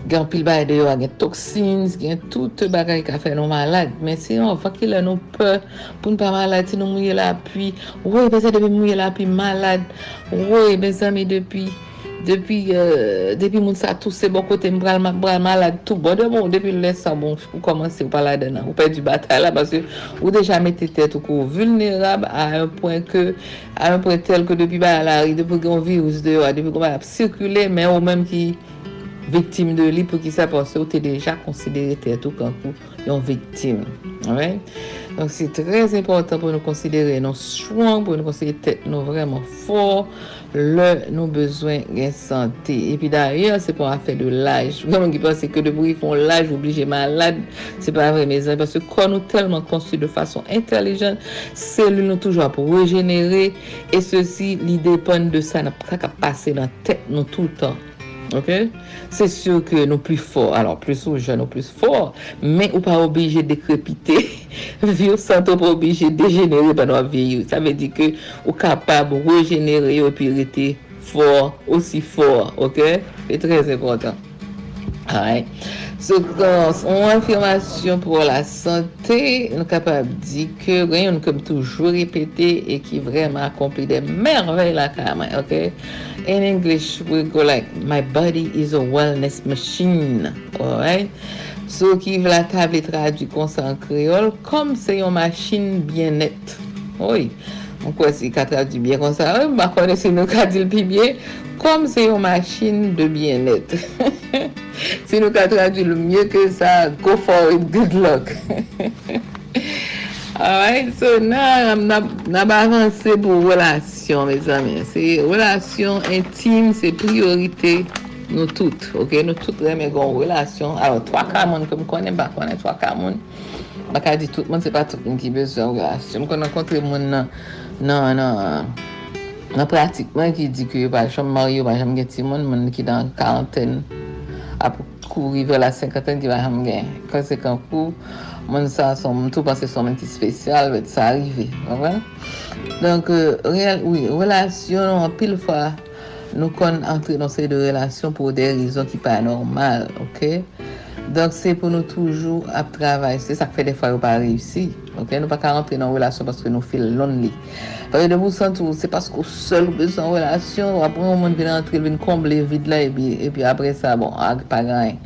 [SPEAKER 7] gen pil baye de yo a gen toksins, gen tout bagay ka fe nou malade. Men se yon fakil an nou pe pou nou pa malade, se nou mouye la pi, woy bezè depi mouye la pi malade, woy bezè mi depi, depi, euh, depi moun sa tou se bon kote mbral malade tou, bon de bon, depi lè sa bon, ou komanse ou pala denan, ou pe di batay la, parce ou deja mette tèt ou kou vulnerab a un point ke, a un point tel ke depi baye la, depi gen virus de yo, depi kon baye ap sirkule, men ou menm ki, Victime de li pou ki sa pense ou te deja konsidere yon victime. Donc c'est très important pou nou konsidere nou strong, pou nou konsidere te nou vreman for, le nou bezwen gen sante. Et puis d'ailleurs, c'est an fè de l'âge. Vreman ki pense que de pou yon fon l'âge, oblige malade, c'est pas vrai mes amis. Parce que kon nou telman konsidere de fason intelligente, cellule nou toujwa pou regenere, et ceci, li depende de sa, na praka pase nan tèt nou tout le temps. C'est sûr que nous plus forts, alors plus ou jeunes ou plus forts, mais ou pas obligé de crépiter, *laughs* vieux sans pas obligé de dégénérer pendant la vie. Ça veut dire que ou capable de régénérer et puis fort, aussi fort, ok? C'est très important. So, en affirmation pour la santé, nous capable de dire que nous comme toujours répéter et qui vraiment accomplit des merveilles quand même, ok? In English, we go like, my body is a wellness machine. Alright? So, ki vla table tradu konsan kreol, kom se yon machine bien net. Oy, Mwen kwen si ka tradubye kon sa, mwen kone se nou ka dil pi bie, kom se yon machin de bien net. *laughs* se nou ka tradubye mye ke sa, go for it, good luck. *laughs* Ah Alright, so nan nan avanse pou relasyon, mes zanmen. Se relasyon intime, se priorite nou tout, ok? Nou tout reme gon relasyon. Alors, 3 ka moun ke m konen, bak konen 3 ka moun. Bak di tout moun, se pa tout moun ki bezon relasyon. M konen kontre moun nan. nan nan nan pratikman ki di ki yo pa chanm maryo, pa chanm gen timon, moun ki dan karenten ap kou rive la senkaten ki pa chanm gen. Konsekant kou, moun sa son mtou panse son moun menti spesyal vet sa arrive. Avan? Donk, euh, real, oui, relasyon an pil fwa nou kon entre nan se de relasyon pou de rizon ki pa normal, ok? Donk se pou nou toujou ap travay, se sak fe defa yo pa reyusi. Ok, nou pa ka rentre nan relasyon paske nou feel lonely. Pari de mou sentou, se paske ou sol ou bezon relasyon, apre ou moun vin rentre, vin komble vide la, e pi apre sa, bon, ak pa ganyan.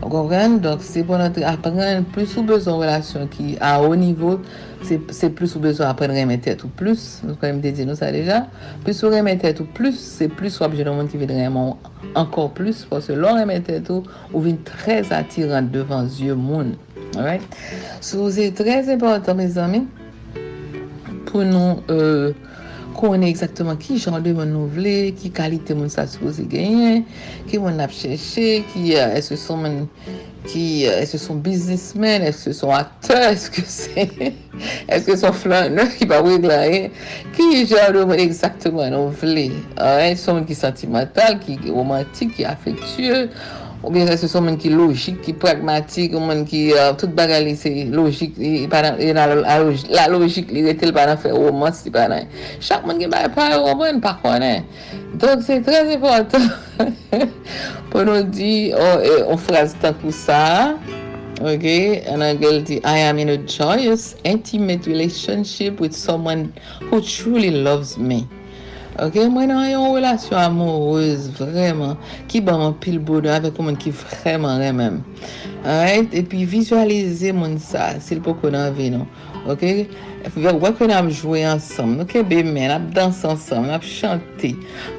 [SPEAKER 7] Ok, ok, donk se pou nou apren, plus ou bezon relasyon ki a ou nivou, se plus ou bezon apren remen tèt ou plus, nou kon yon mte di nou sa deja, plus ou remen tèt ou plus, se plus ou nou moun ki vide remen ankor plus, pou se lor remen tèt ou, ou vin trez atiran devan zye moun. Sou se trez important, mes amin, pou nou konen eksaktman ki jan de moun nou vle, ki kalite moun sa soupoze genyen, ki moun ap chèche, ki uh, eske son moun, ki uh, eske son biznismen, eske son akteur, eske se, eske son flaneur ki pa wèk la, ki jan de moun eksaktman nou vle, uh, son moun ki sentimental, ki romantik, ki afektyeux, ou bien se son men ki logik, ki pragmatik, ou men ki uh, tout bagay li se logik, li, la logik li retel panan fe romans li panan. Chak men ki bagay pare roman pa konen. Donk se trez important *laughs* pou nou di, oh, ou fraz tan pou sa, ok, an angel di, I am in a joyous, intimate relationship with someone who truly loves me. Ok, mwen an yon relasyon amoureuse vreman ki ba man pil bodo avek mwen ki vreman remem. Alright, epi vizualize mwen sa, sil pou konan vi nou. Ok? Wèk wè nan ap jwè ansam, nou ke be men, ap dans ansam, ap chante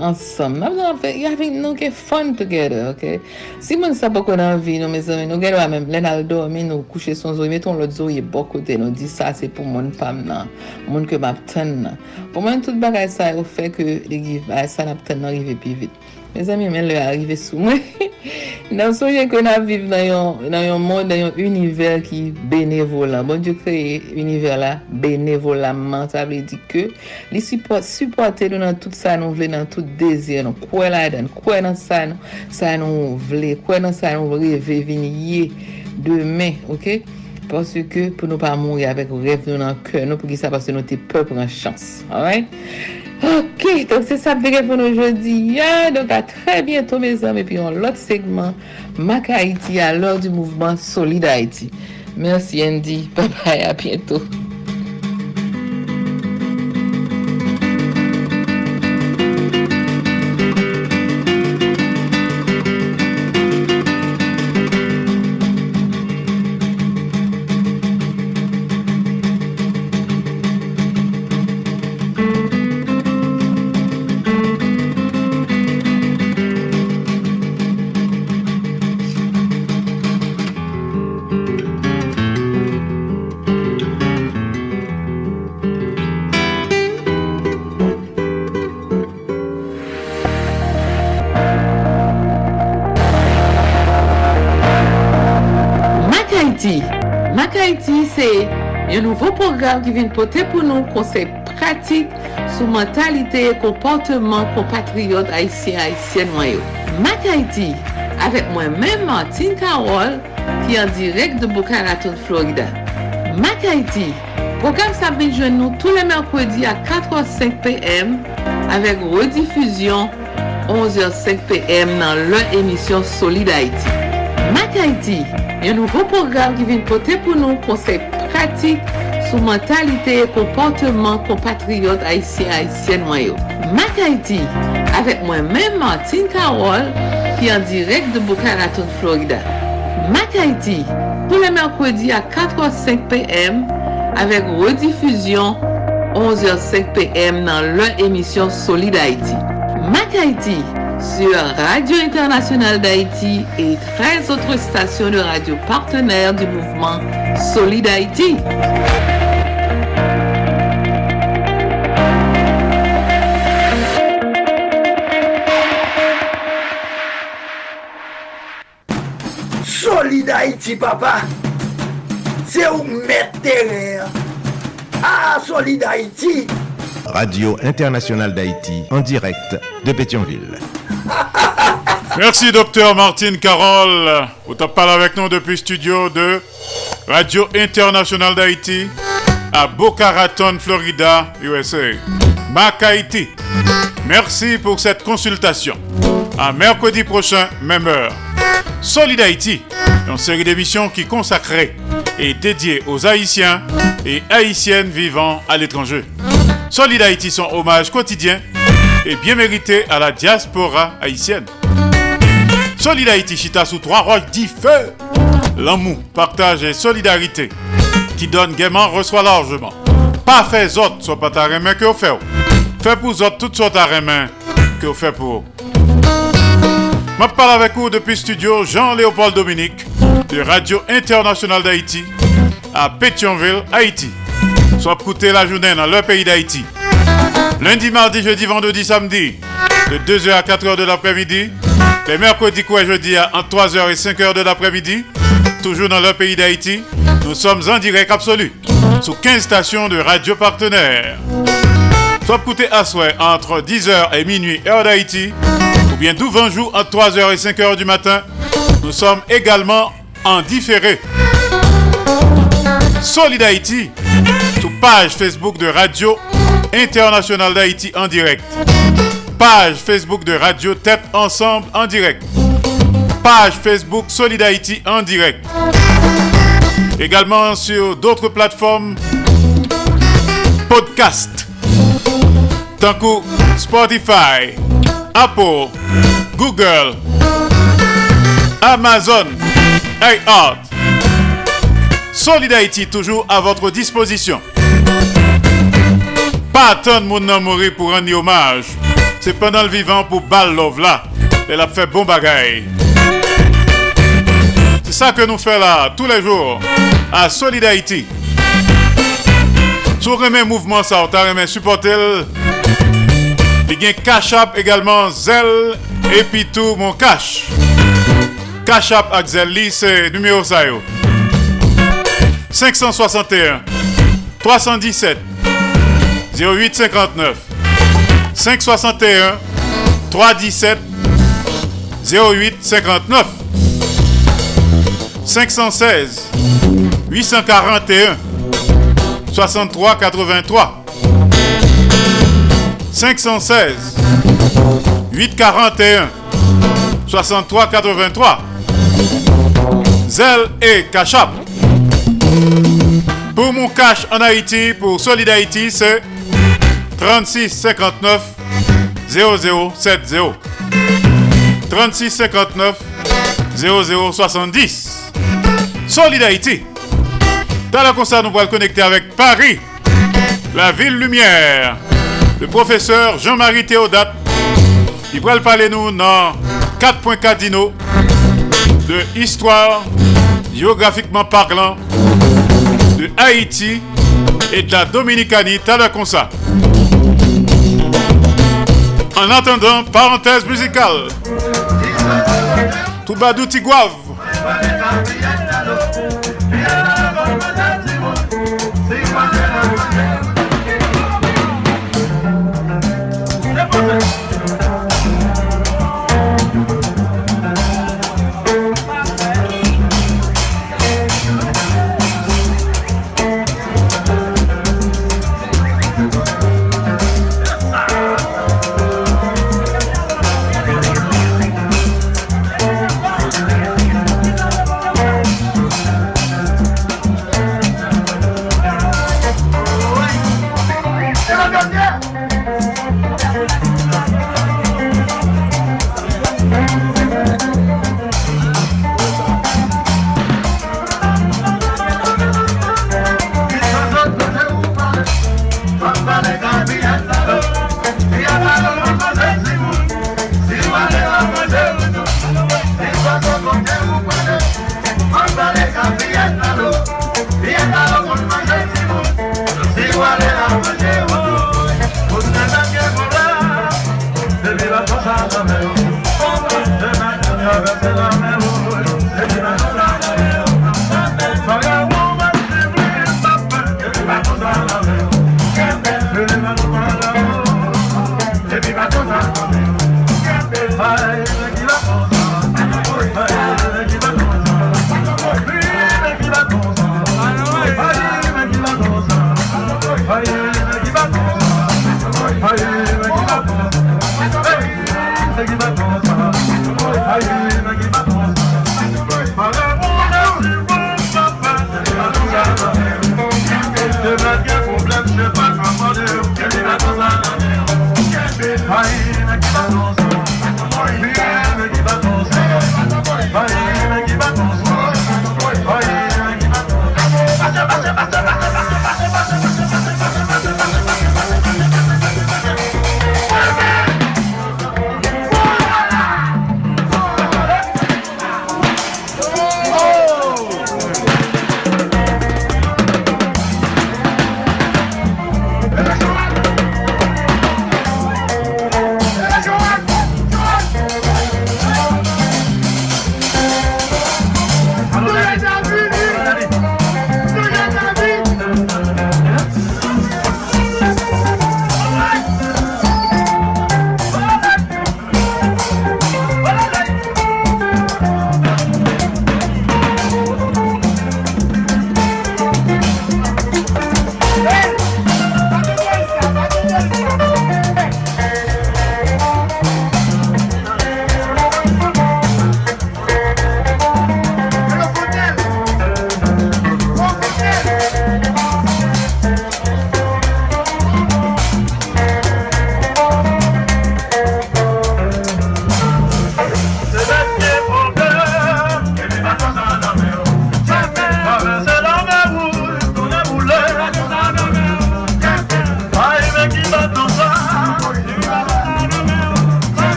[SPEAKER 7] ansam, ap nan ap yavik nou ke fun together, ok? Si moun sa pou nan vi nou, me zami, nou gen wè men, lè nan l dormi nou, kouche son zoye, meton l zoye bokote, nou di sa se pou moun pam nan, moun ke map ten nan. Pou moun tout bagay sa yo fè ke li giv, givay, sa nap ten nan rive pi vit. Me zami men lè arrive sou mwen. Nan *laughs* souje kon ap viv nan yon, nan yon moun, nan yon univer ki benevolan. Bon, diyo kreye univer la benevolanman. Sa vle di ke li supporte nou nan tout sa nou vle, nan tout dezir nou. Kwen la den, kwen nan sa nou, sa nou vle, kwen nan sa nou vle reve vinye demen, ok? Pansou ke pou nou pa mounri avek rev nou nan kwen nou pou ki sa passe nou te pep ran chans. Alright? Ok, donc c'est ça le pour aujourd'hui. Donc à très bientôt mes amis. Et puis on l'autre segment, Mac Haïti à l'heure du mouvement Solide Haïti. Merci Andy. Bye bye, à bientôt. program ki vin pote pou nou konsey pratik sou mentalite e komporteman kompatriot Haitien-Haitien wanyo. Mak Haiti, avek mwen men Martin Karol ki an direk de Boca Raton, Florida. Mak Haiti, program sa bin jwen nou tou le merkwedi a 4h05 pm avek redifuzyon 11h05 pm nan lè emisyon Solid Haiti. Mak Haiti, yon nouvo program ki vin pote pou nou konsey pratik sou mentalite e komportman kompatriyot Haitien-Haitien mwayo. Mak Haiti, avek mwen men Martin Karol, ki an direk de Bukaraton, Florida. Mak Haiti, pou le merkwedi a 4h05 pm, avek redifuzyon 11h05 pm nan lè emisyon Solid Haiti. Mak Haiti, sur Radio Internationale d'Haïti et 13 autres stations de radio partenaires du mouvement Solid Haïti.
[SPEAKER 3] Haïti, papa. C'est où mettre terrain. Ah, Solid Haïti.
[SPEAKER 1] Radio Internationale d'Haïti, en direct de Pétionville. *laughs*
[SPEAKER 5] Merci, docteur Martine Carole. Vous parlé avec nous depuis le studio de Radio Internationale d'Haïti à Boca Raton, Florida, USA. Mac Haïti. Merci pour cette consultation. À mercredi prochain, même heure. Solid Haïti, une série d'émissions qui consacrée et dédiée aux Haïtiens et Haïtiennes vivant à l'étranger. Solid Haïti, son hommage quotidien et bien mérité à la diaspora haïtienne. Solid Haïti, chita sous trois roches dit feu. L'amour, partage et solidarité qui donne gaiement reçoit largement. Pas fait autres, soit pas ta main que vous faites. Fait pour autres toutes sortes de main que vous faites pour Je parle avec vous depuis le studio Jean-Léopold Dominique de Radio Internationale d'Haïti à Pétionville, Haïti. Soit écouter la journée dans le pays d'Haïti. Lundi, mardi, jeudi, vendredi, samedi, de 2h à 4h de l'après-midi. Les mercredis, quoi, jeudi, entre 3h et 5h de l'après-midi. Toujours dans le pays d'Haïti. Nous sommes en direct absolu sous 15 stations de radio partenaires. Soit écouter à souhait entre 10h et minuit, heure d'Haïti, bien 20 jours entre 3h et 5h du matin. Nous sommes également en différé. Solid Haïti, sous page Facebook de Radio Internationale d'Haïti en direct. Page Facebook de Radio Tête Ensemble en direct. Page Facebook Solid Haïti en direct. Également sur d'autres plateformes podcast. Tant que Spotify, Apple, Google, Amazon, iHeart. Solid Haïti toujours à votre disposition. Pas tant de monde mourir pour rendre hommage. C'est pendant le vivant pour Ball Love là. Elle a fait bon bagaille. C'est ça que nous faisons là tous les jours à Solid Haïti. Sur le mouvement ça, on remet supporter. Il y a Cash App également, Zelle et puis tout mon cash. Cash App avec Zelle, c'est numéro ça 561 317 0859 561 317 0859 516 841 63 83 516 841 63 83 Zelle et Cachap. Pour mon cash en Haïti, pour Solid Haïti, c'est 36 59 0070. 36 59 0070. Solid Haïti. Dans la concert, nous allons connecter avec Paris, la ville lumière. Le professeur Jean-Marie Théodate. Il va parler nous dans 4.4 dino de histoire géographiquement parlant de Haïti et de la la concert. En attendant, parenthèse musicale. Toubadou Tigouave.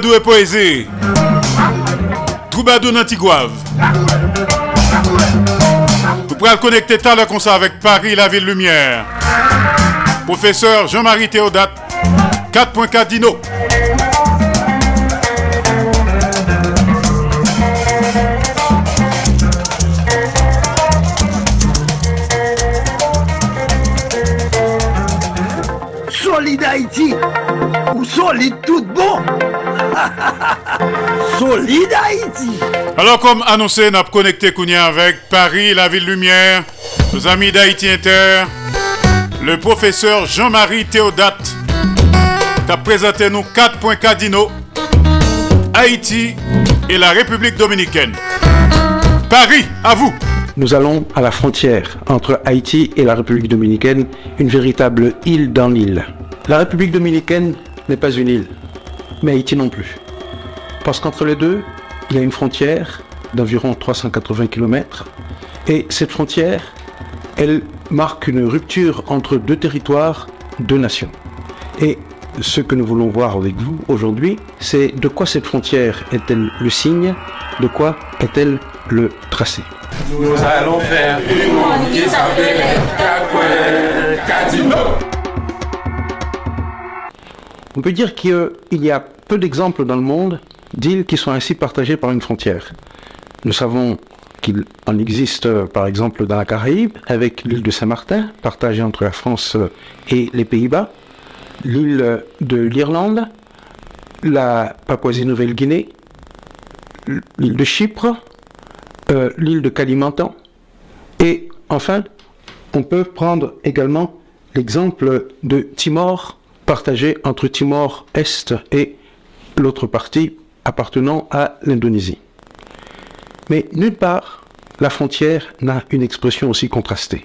[SPEAKER 5] Mercredi, Troubadou et Poésie. Troubadou Nantigouave. Vous pourrez le connecter tout à l'heure comme ça avec Paris, la ville lumière. Professeur Jean-Marie Théodate, 4.4 Dino.
[SPEAKER 3] Solide Haïti ou solide tout *laughs* Solide Haïti
[SPEAKER 5] Alors comme annoncé, nous avons connecté Kounia avec Paris, la ville lumière, nos amis d'Haïti Inter, le professeur Jean-Marie Théodate qui a présenté nous 4.4 Dino, Haïti et la République dominicaine. Paris, à vous
[SPEAKER 31] Nous allons à la frontière entre Haïti et la République dominicaine, une véritable île dans l'île. La République dominicaine n'est pas une île, mais Haïti non plus. Parce qu'entre les deux, il y a une frontière d'environ 380 km, et cette frontière, elle marque une rupture entre deux territoires, deux nations. Et ce que nous voulons voir avec vous aujourd'hui, c'est de quoi cette frontière est-elle le signe, de quoi est-elle le tracé.
[SPEAKER 32] Nous allons faire une
[SPEAKER 31] On peut dire qu'il y a peu d'exemples dans le monde d'îles qui sont ainsi partagées par une frontière. Nous savons qu'il en existe euh, par exemple dans la Caraïbe, avec l'île de Saint-Martin, partagée entre la France euh, et les Pays-Bas, l'île de l'Irlande, la Papouasie-Nouvelle-Guinée, l'île de Chypre, euh, l'île de Kalimantan, et enfin, on peut prendre également l'exemple de Timor, partagé entre Timor-Est et l'autre partie appartenant à l'Indonésie. Mais nulle part, la frontière n'a une expression aussi contrastée.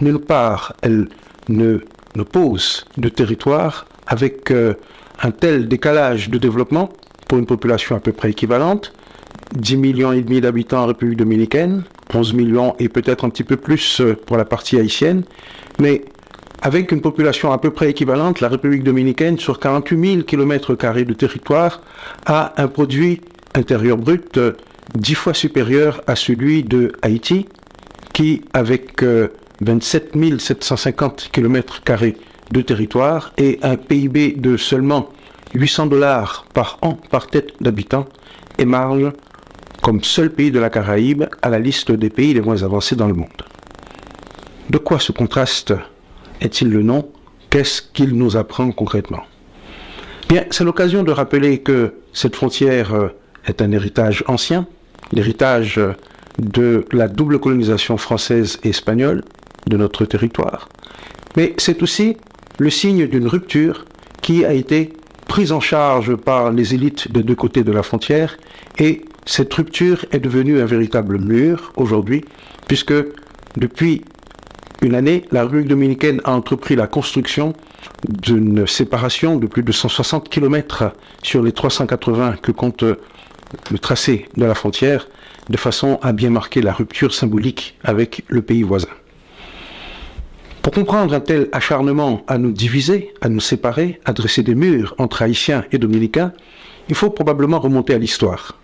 [SPEAKER 31] Nulle part, elle ne, ne pose de territoire avec euh, un tel décalage de développement pour une population à peu près équivalente, 10 millions et demi d'habitants en République dominicaine, 11 millions et peut-être un petit peu plus euh, pour la partie haïtienne, mais avec une population à peu près équivalente, la République dominicaine, sur 48 000 km de territoire, a un produit intérieur brut euh, dix fois supérieur à celui de Haïti, qui, avec 27 750 km de territoire et un PIB de seulement 800 dollars par an par tête d'habitant, émarge comme seul pays de la Caraïbe à la liste des pays les moins avancés dans le monde. De quoi ce contraste est-il le nom? Qu'est-ce qu'il nous apprend concrètement? Bien, c'est l'occasion de rappeler que cette frontière euh, est un héritage ancien, l'héritage euh, de la double colonisation française et espagnole de notre territoire, mais c'est aussi le signe d'une rupture qui a été prise en charge par les élites des deux côtés de la frontière et cette rupture est devenue un véritable mur aujourd'hui puisque depuis une année, la République dominicaine a entrepris la construction d'une séparation de plus de 160 km sur les 380 que compte le tracé de la frontière, de façon à bien marquer la rupture symbolique avec le pays voisin. Pour comprendre un tel acharnement à nous diviser, à nous séparer, à dresser des murs entre Haïtiens et Dominicains, il faut probablement remonter à l'histoire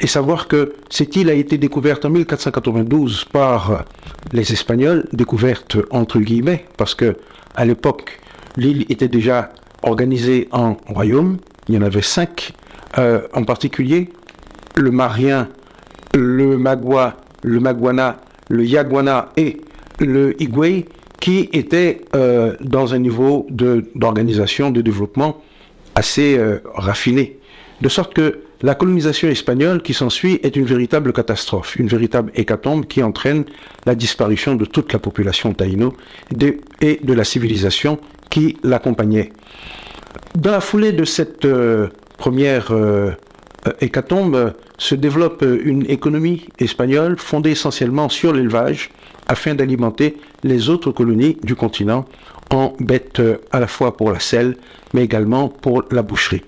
[SPEAKER 31] et savoir que cette île a été découverte en 1492 par les Espagnols, découverte entre guillemets, parce que à l'époque, l'île était déjà organisée en royaumes. Il y en avait cinq, euh, en particulier le Marien, le Magua, le Maguana, le Yaguana et le Higüey, qui étaient euh, dans un niveau d'organisation, de, développement assez euh, raffiné. De sorte que la colonisation espagnole qui s'ensuit est une véritable catastrophe, une véritable hécatombe qui entraîne la disparition de toute la population taïno et de la civilisation qui l'accompagnait. Dans la foulée de cette euh, première euh, hécatombe se développe une économie espagnole fondée essentiellement sur l'élevage afin d'alimenter les autres colonies du continent en bêtes euh, à la fois pour la selle mais également pour la boucherie.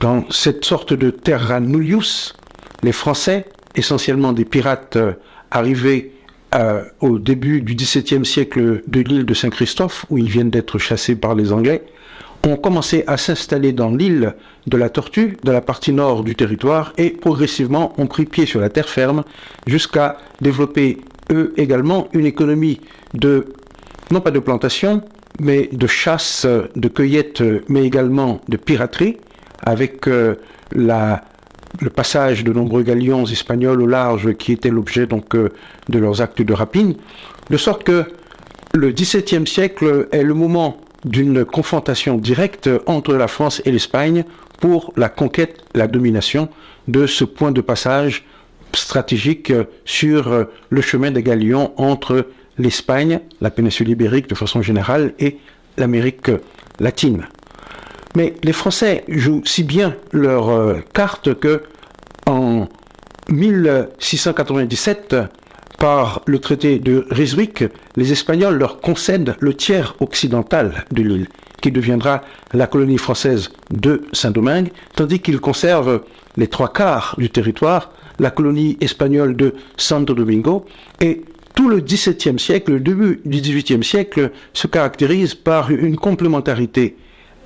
[SPEAKER 31] Dans cette sorte de terra nullius, les Français, essentiellement des pirates euh, arrivés euh, au début du XVIIe siècle de l'île de Saint-Christophe, où ils viennent d'être chassés par les Anglais, ont commencé à s'installer dans l'île de la Tortue, de la partie nord du territoire, et progressivement ont pris pied sur la terre ferme jusqu'à développer eux également une économie de, non pas de plantation, mais de chasse, de cueillette, mais également de piraterie, avec euh, le passage de nombreux galions espagnols au large qui étaient l'objet donc euh, de leurs actes de rapine, de sorte que le XVIIe siècle est le moment d'une confrontation directe entre la France et l'Espagne pour la conquête, la domination de ce point de passage stratégique sur euh, le chemin des galions entre l'Espagne, la péninsule ibérique de façon générale, et l'Amérique latine. Mais les Français jouent si bien leur euh, carte que en 1697, par le traité de Ryswick, les Espagnols leur concèdent le tiers occidental de l'île, qui deviendra la colonie française de Saint-Domingue, tandis qu'ils conservent les trois quarts du territoire, la colonie espagnole de Santo Domingo, et tout le XVIIe siècle, le début du XVIIIe siècle se caractérise par une complémentarité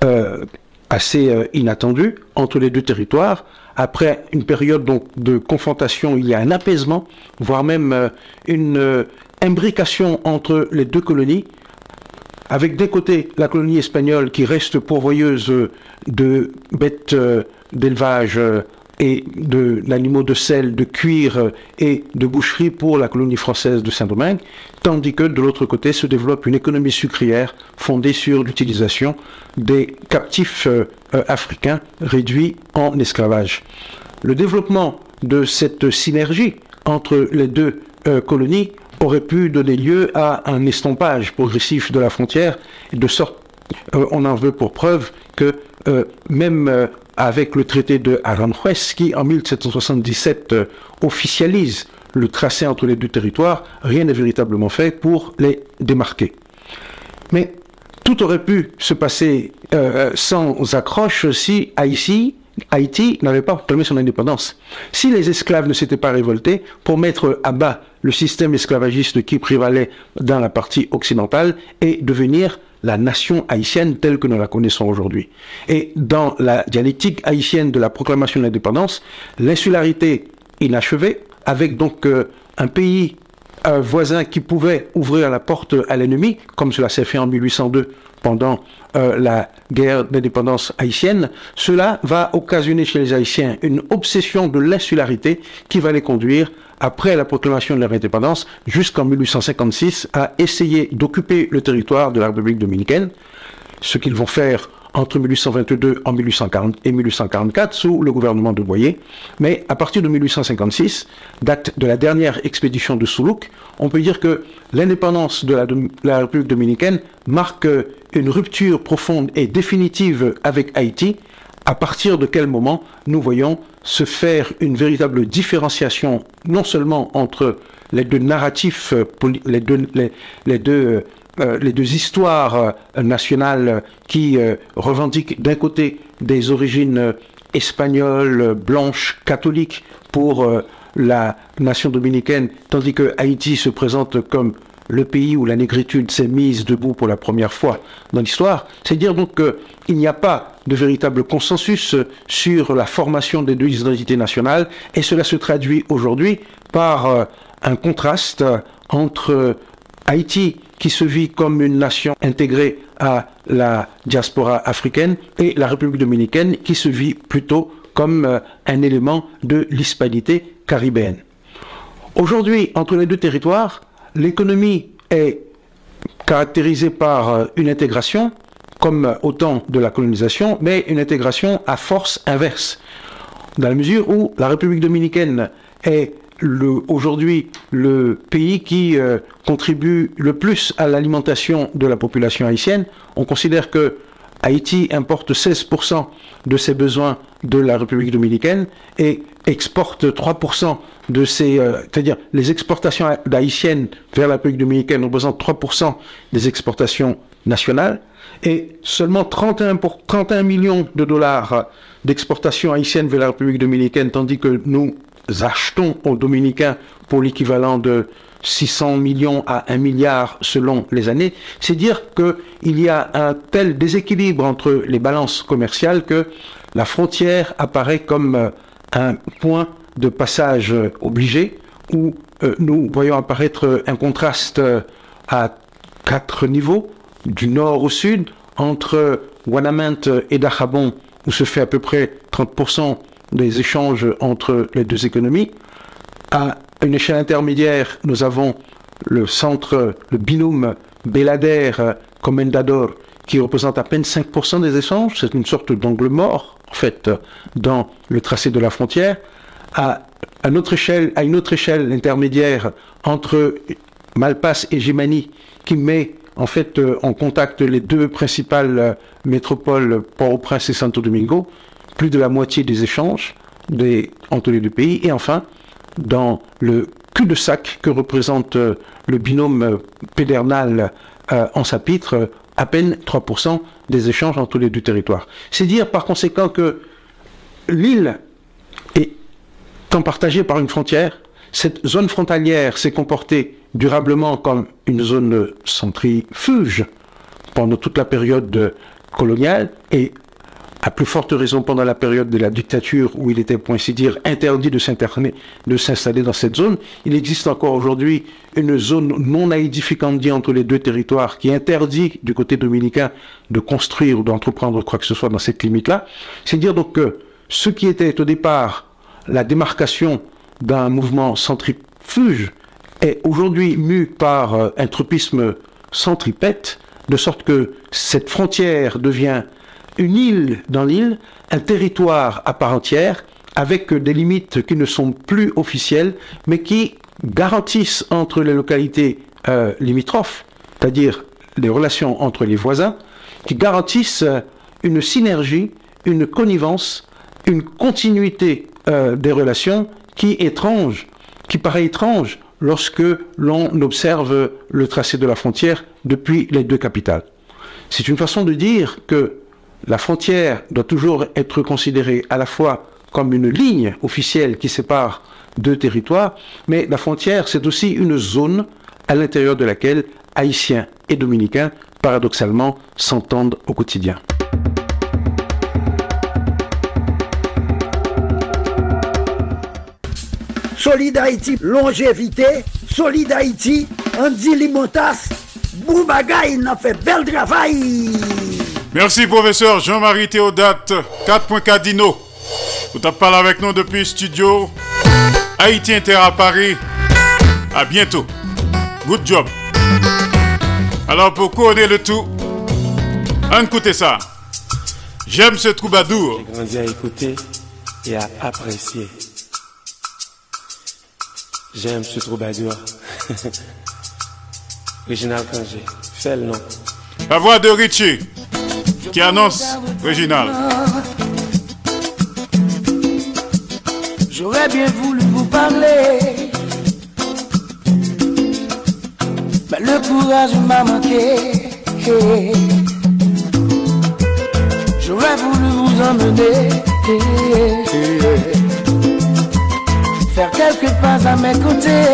[SPEAKER 31] euh, assez euh, inattendue entre les deux territoires. Après une période donc de confrontation, il y a un apaisement, voire même euh, une imbrication entre les deux colonies, avec d'un côté la colonie espagnole qui reste pourvoyeuse de bêtes d'élevage et d'animaux de, sel, de cuir et de boucherie pour la colonie française de Saint-Domingue, tandis que de l'autre côté se développe une économie sucrière fondée sur l'utilisation des captifs africains réduits en esclavage. Le développement de cette synergie entre les deux colonies aurait pu donner lieu à un estompage progressif de la frontière, de sorte euh, on en veut pour preuve que euh, même euh, avec le traité de Aranjuez, qui en 1777 officialise le tracé entre les deux territoires, rien n'est véritablement fait pour les démarquer. Mais tout aurait pu se passer sans accroche si Haïti Haïti n'avait pas proclamé son indépendance. Si les esclaves ne s'étaient pas révoltés pour mettre à bas le système esclavagiste qui prévalait dans la partie occidentale et devenir la nation haïtienne telle que nous la connaissons aujourd'hui. Et dans la dialectique haïtienne de la proclamation de l'indépendance, l'insularité inachevée, avec donc euh, un pays un voisin qui pouvait ouvrir la porte à l'ennemi, comme cela s'est fait en 1802 pendant euh, la guerre d'indépendance haïtienne, cela va occasionner chez les Haïtiens une obsession de l'insularité qui va les conduire, après la proclamation de leur indépendance, jusqu'en 1856, à essayer d'occuper le territoire de la République dominicaine, ce qu'ils vont faire entre 1822 en 1840 et 1844 sous le gouvernement de Boyer. Mais à partir de 1856, date de la dernière expédition de Soulouk, on peut dire que l'indépendance de la, République dominicaine marque une rupture profonde et définitive avec Haïti, à partir de quel moment nous voyons se faire une véritable différenciation non seulement entre les deux narratifs, les deux, les deux euh, les deux histoires euh, nationales qui euh, revendiquent d'un côté des origines espagnoles, blanches, catholiques pour la nation dominicaine, tandis que Haïti se présente comme le pays où la négritude s'est mise debout pour la première fois dans l'histoire, c'est dire donc qu'il n'y a pas de véritable consensus sur la formation des deux identités nationales, et cela se traduit aujourd'hui par un contraste entre Haïti qui se vit comme une nation intégrée à la diaspora africaine et la République dominicaine qui se vit plutôt comme euh, un élément de l'hispanité caribéenne. Aujourd'hui, entre les deux territoires, l'économie est caractérisée par euh, une intégration, comme au temps de la colonisation, mais une intégration à force inverse, dans la mesure où la République dominicaine est aujourd'hui le pays qui euh, contribue le plus à l'alimentation de la population haïtienne. On considère que Haïti importe 16% de ses besoins de la République dominicaine et exporte 3% de ses... Euh, c'est-à-dire les exportations haïtiennes vers la République dominicaine représentent 3% des exportations nationales et seulement 31, pour, 31 millions de dollars d'exportations haïtiennes vers la République dominicaine, tandis que nous achetons aux Dominicains pour l'équivalent de 600 millions à 1 milliard selon les années, c'est dire qu'il y a un tel déséquilibre entre les balances commerciales que la frontière apparaît comme euh, un point de passage obligé où euh, nous voyons apparaître un contraste euh, à quatre niveaux, du nord au sud, entre Wanamint et Dachabon, où se fait à peu près 30% des échanges entre les deux économies. À une échelle intermédiaire, nous avons le centre, le binôme Belader-Comendador, qui représente à peine 5% des échanges. C'est une sorte d'angle mort, en fait, dans le tracé de la frontière. À, une autre échelle, à intermédiaire entre Malpass et Jimani, qui met en fait en contact les deux principales métropoles, Port-au-Prince et Santo Domingo, plus de la moitié des échanges entre les deux pays. Et enfin, dans le cul-de-sac que représente euh, le binôme euh, pédernal euh, en sapitre, à peine 3% des échanges entre les deux territoires. C'est dire par conséquent que l'île est tant partagée par une frontière, cette zone frontalière s'est comportée durablement comme une zone centrifuge pendant toute la période coloniale et à plus forte raison pendant la période de la dictature où il était, pour ainsi dire, interdit de s'installer dans cette zone. Il existe encore aujourd'hui une zone non aedificandi entre les deux territoires qui interdit du côté dominicain de construire ou d'entreprendre quoi que ce soit dans cette limite-là. C'est dire donc que ce qui était au départ la démarcation d'un mouvement centrifuge est aujourd'hui mu par euh, un tropisme centripète, de sorte que cette frontière devient une île dans l'île, un territoire à part entière, avec des limites qui ne sont plus officielles, mais qui garantissent entre les localités euh, limitrophes, c'est-à-dire les relations entre les voisins, qui garantissent euh, une synergie, une connivence, une continuité euh, des relations qui étrange, qui paraît étrange lorsque l'on observe le tracé de la frontière depuis les deux capitales. C'est une façon de dire que la frontière doit toujours être considérée à la fois comme une ligne officielle qui sépare deux territoires, mais la frontière, c'est aussi une zone à l'intérieur de laquelle Haïtiens et Dominicains, paradoxalement, s'entendent au quotidien.
[SPEAKER 3] Solid longévité. Solid Haïti, Andy Limotas. Boubagaï, il a fait bel travail.
[SPEAKER 5] Merci, professeur Jean-Marie Théodate, 4.4 Dino. Vous avez parlé avec nous depuis studio Haïti Inter à Paris. À bientôt. Good job. Alors, pour couronner le tout, écoutez ça. J'aime ce troubadour.
[SPEAKER 29] J'ai grandi à écouter et à apprécier. J'aime ce troubadour. *laughs* Réginal Kanger, fais le nom.
[SPEAKER 5] La voix de Richie qui annonce Réginal.
[SPEAKER 33] J'aurais bien voulu vous parler, mais le courage m'a manqué. J'aurais voulu vous emmener, faire quelques pas à mes côtés,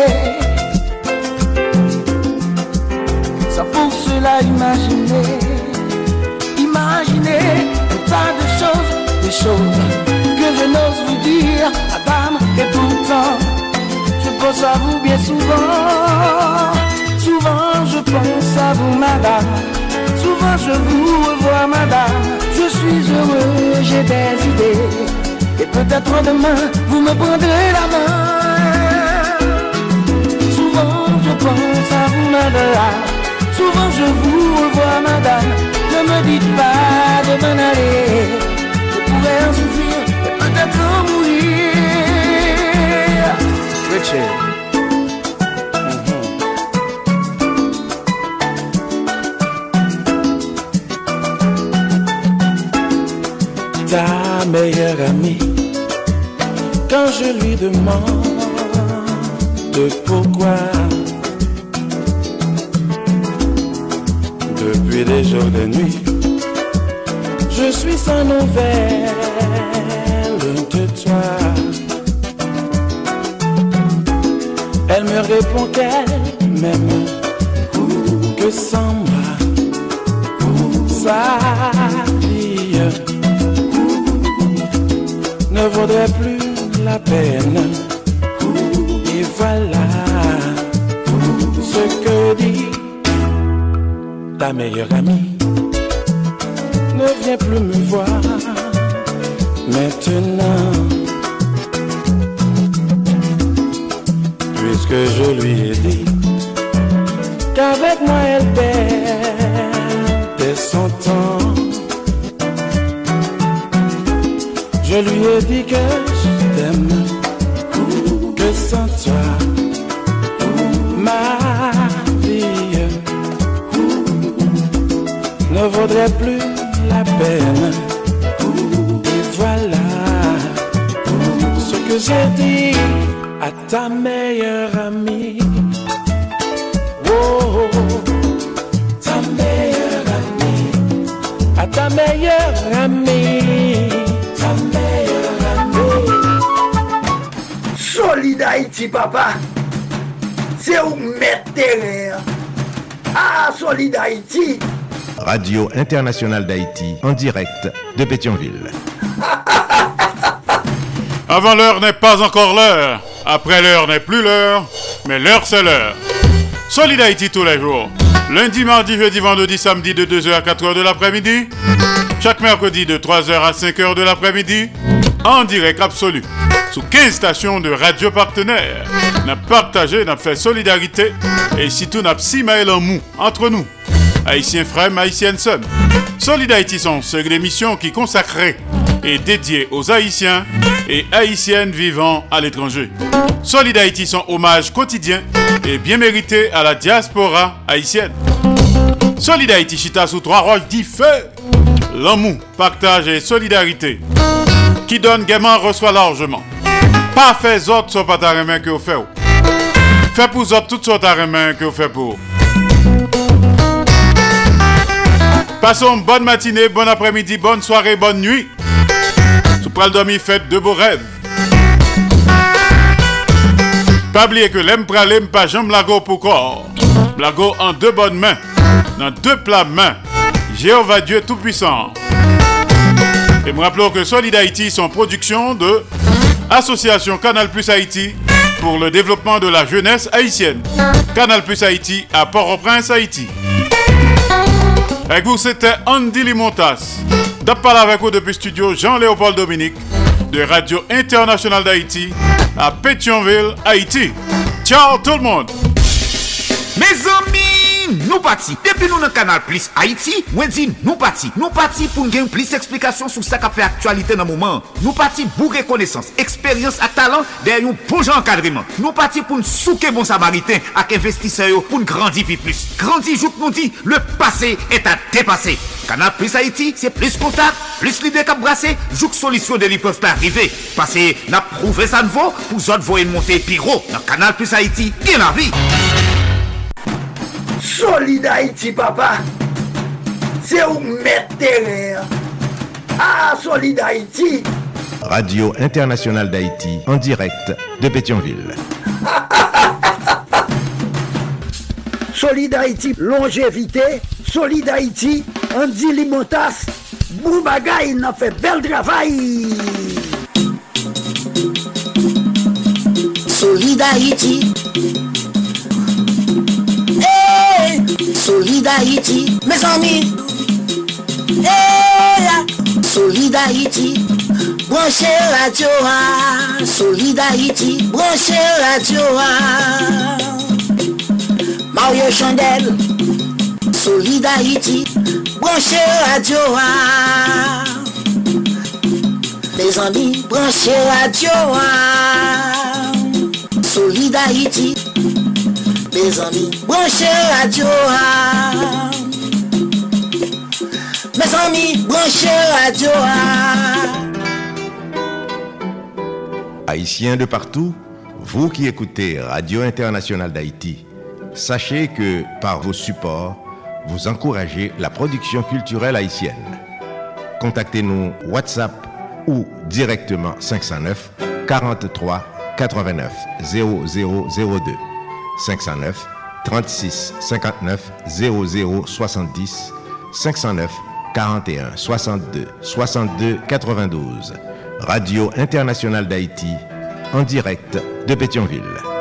[SPEAKER 33] sans pour cela imaginer, imaginer un tas de choses, des choses que je n'ose vous dire, madame, et pourtant, je pense à vous bien souvent. Souvent, je pense à vous, madame. Souvent, je vous revois, madame. Je suis heureux, j'ai des idées. Et peut-être demain, vous me prendrez la main. Souvent, je pense à vous, madame. Souvent, je vous revois, madame. Me dites pas de m'en aller. Je pourrais en souffrir et peut-être en mourir.
[SPEAKER 29] Richard. Ta meilleure amie, quand je lui demande pourquoi, depuis des jours de nuit, je suis sans nouvelles de toi. Elle me répond qu'elle m'aime, que sans moi, sa vie ne vaudrait plus la peine. Ta meilleure amie. Ne viens plus me voir maintenant. Puisque je lui ai dit qu'avec moi elle perdait son temps. Je lui ai dit que je t'aime, que sans toi, ne vaudrait plus la peine. Et voilà ce que j'ai dit à ta meilleure amie. Oh, ta meilleure amie, à ta meilleure amie. Ta meilleure amie.
[SPEAKER 3] Solid Haïti, papa. C'est où mettre terrain. Ah, Solid Haïti.
[SPEAKER 1] Radio Internationale d'Haïti, en direct de Pétionville. *laughs*
[SPEAKER 5] Avant l'heure n'est pas encore l'heure. Après l'heure n'est plus l'heure. Mais l'heure c'est l'heure. Solid Haïti tous les jours. Lundi, mardi, jeudi, vendredi, samedi de 2h à 4h de l'après-midi. Chaque mercredi de 3h à 5h de l'après-midi. en direct absolu sous 15 stations de radio partenaires. N'a partagé, n'a fait solidarité et surtout n'a si mail en mou entre nous. Haïtiens frères, haïtiennes sœurs. Solid Haïti sont c'est l'émission qui consacrée et dédiée aux Haïtiens et Haïtiennes vivant à l'étranger. Solid Haïti son hommage quotidien et bien mérité à la diaspora haïtienne. Solid Haïti chita sous trois roches dit feu. L'amour, partage et solidarité. Qui donne gaiement reçoit largement. Pas fait autres soit pas ta que vous faites. Fait pour autres toutes sortes main que vous faites pour. Passons bonne matinée, bon après-midi, bonne soirée, bonne nuit. Sous pral dormir, faites de beaux rêves. Pas oublier que l'aime pralem pas jambe lago pour corps. Blago en deux bonnes mains, dans deux plats mains. Jéhovah Dieu Tout-Puissant. Et me rappelons que Solid Haïti sont production de Association Canal Plus Haïti pour le développement de la jeunesse haïtienne. Canal Plus Haïti à Port-au-Prince, Haïti. Avec vous, c'était Andy Limontas. D'après avec vous depuis studio Jean-Léopold Dominique de Radio Internationale d'Haïti à Pétionville, Haïti. Ciao tout le monde!
[SPEAKER 2] Mes amis, nou pati. Depi nou nan kanal Plus Haiti, mwen di nou pati. Nou pati pou n gen plis eksplikasyon sou sa ka fe aktualite nan mouman. Nou pati bou rekonesans, eksperyans ak talan, der yon bon poujan ankadriman. Nou pati pou n souke bon samariten ak investiseyo pou n grandi pi plus. Grandi jouk nou di, le pase et a depase. Kanal Plus Haiti, se plus kontak, plus lide kap brase, jouk solisyon de li peuf pa arrive. Pase na prouve sa nvo, pou zot voyen monte pi ro. Nan Kanal Plus Haiti, gen la vi.
[SPEAKER 3] Solid Haïti, papa. C'est où mettre terre. Ah, Solid Haïti.
[SPEAKER 1] Radio Internationale d'Haïti en direct de Pétionville. *laughs*
[SPEAKER 3] Solid Haïti, longévité. Solid Haïti, Andy Limotas. Boubagaï, il a fait bel travail.
[SPEAKER 4] Solid Haïti. Hey, Solid Haïti, mes amis. Hey, Solid Haïti, branchez radio. ah. Solid Haïti, branchez ah. Mario Chandel, Solid Haïti, branchez radio. ah. Les amis, branchez radio. ah. Solid Haïti, mes amis, branchez radio. ah. Mes amis, branchez radio. ah.
[SPEAKER 1] Haïtiens de partout, vous qui écoutez Radio Internationale d'Haïti, sachez que par vos supports, vous encouragez la production culturelle haïtienne. Contactez-nous WhatsApp ou directement 509 43 89 0002 509 36 59 00 70 509 41 62 62 92 Radio Internationale d'Haïti en direct de Pétionville.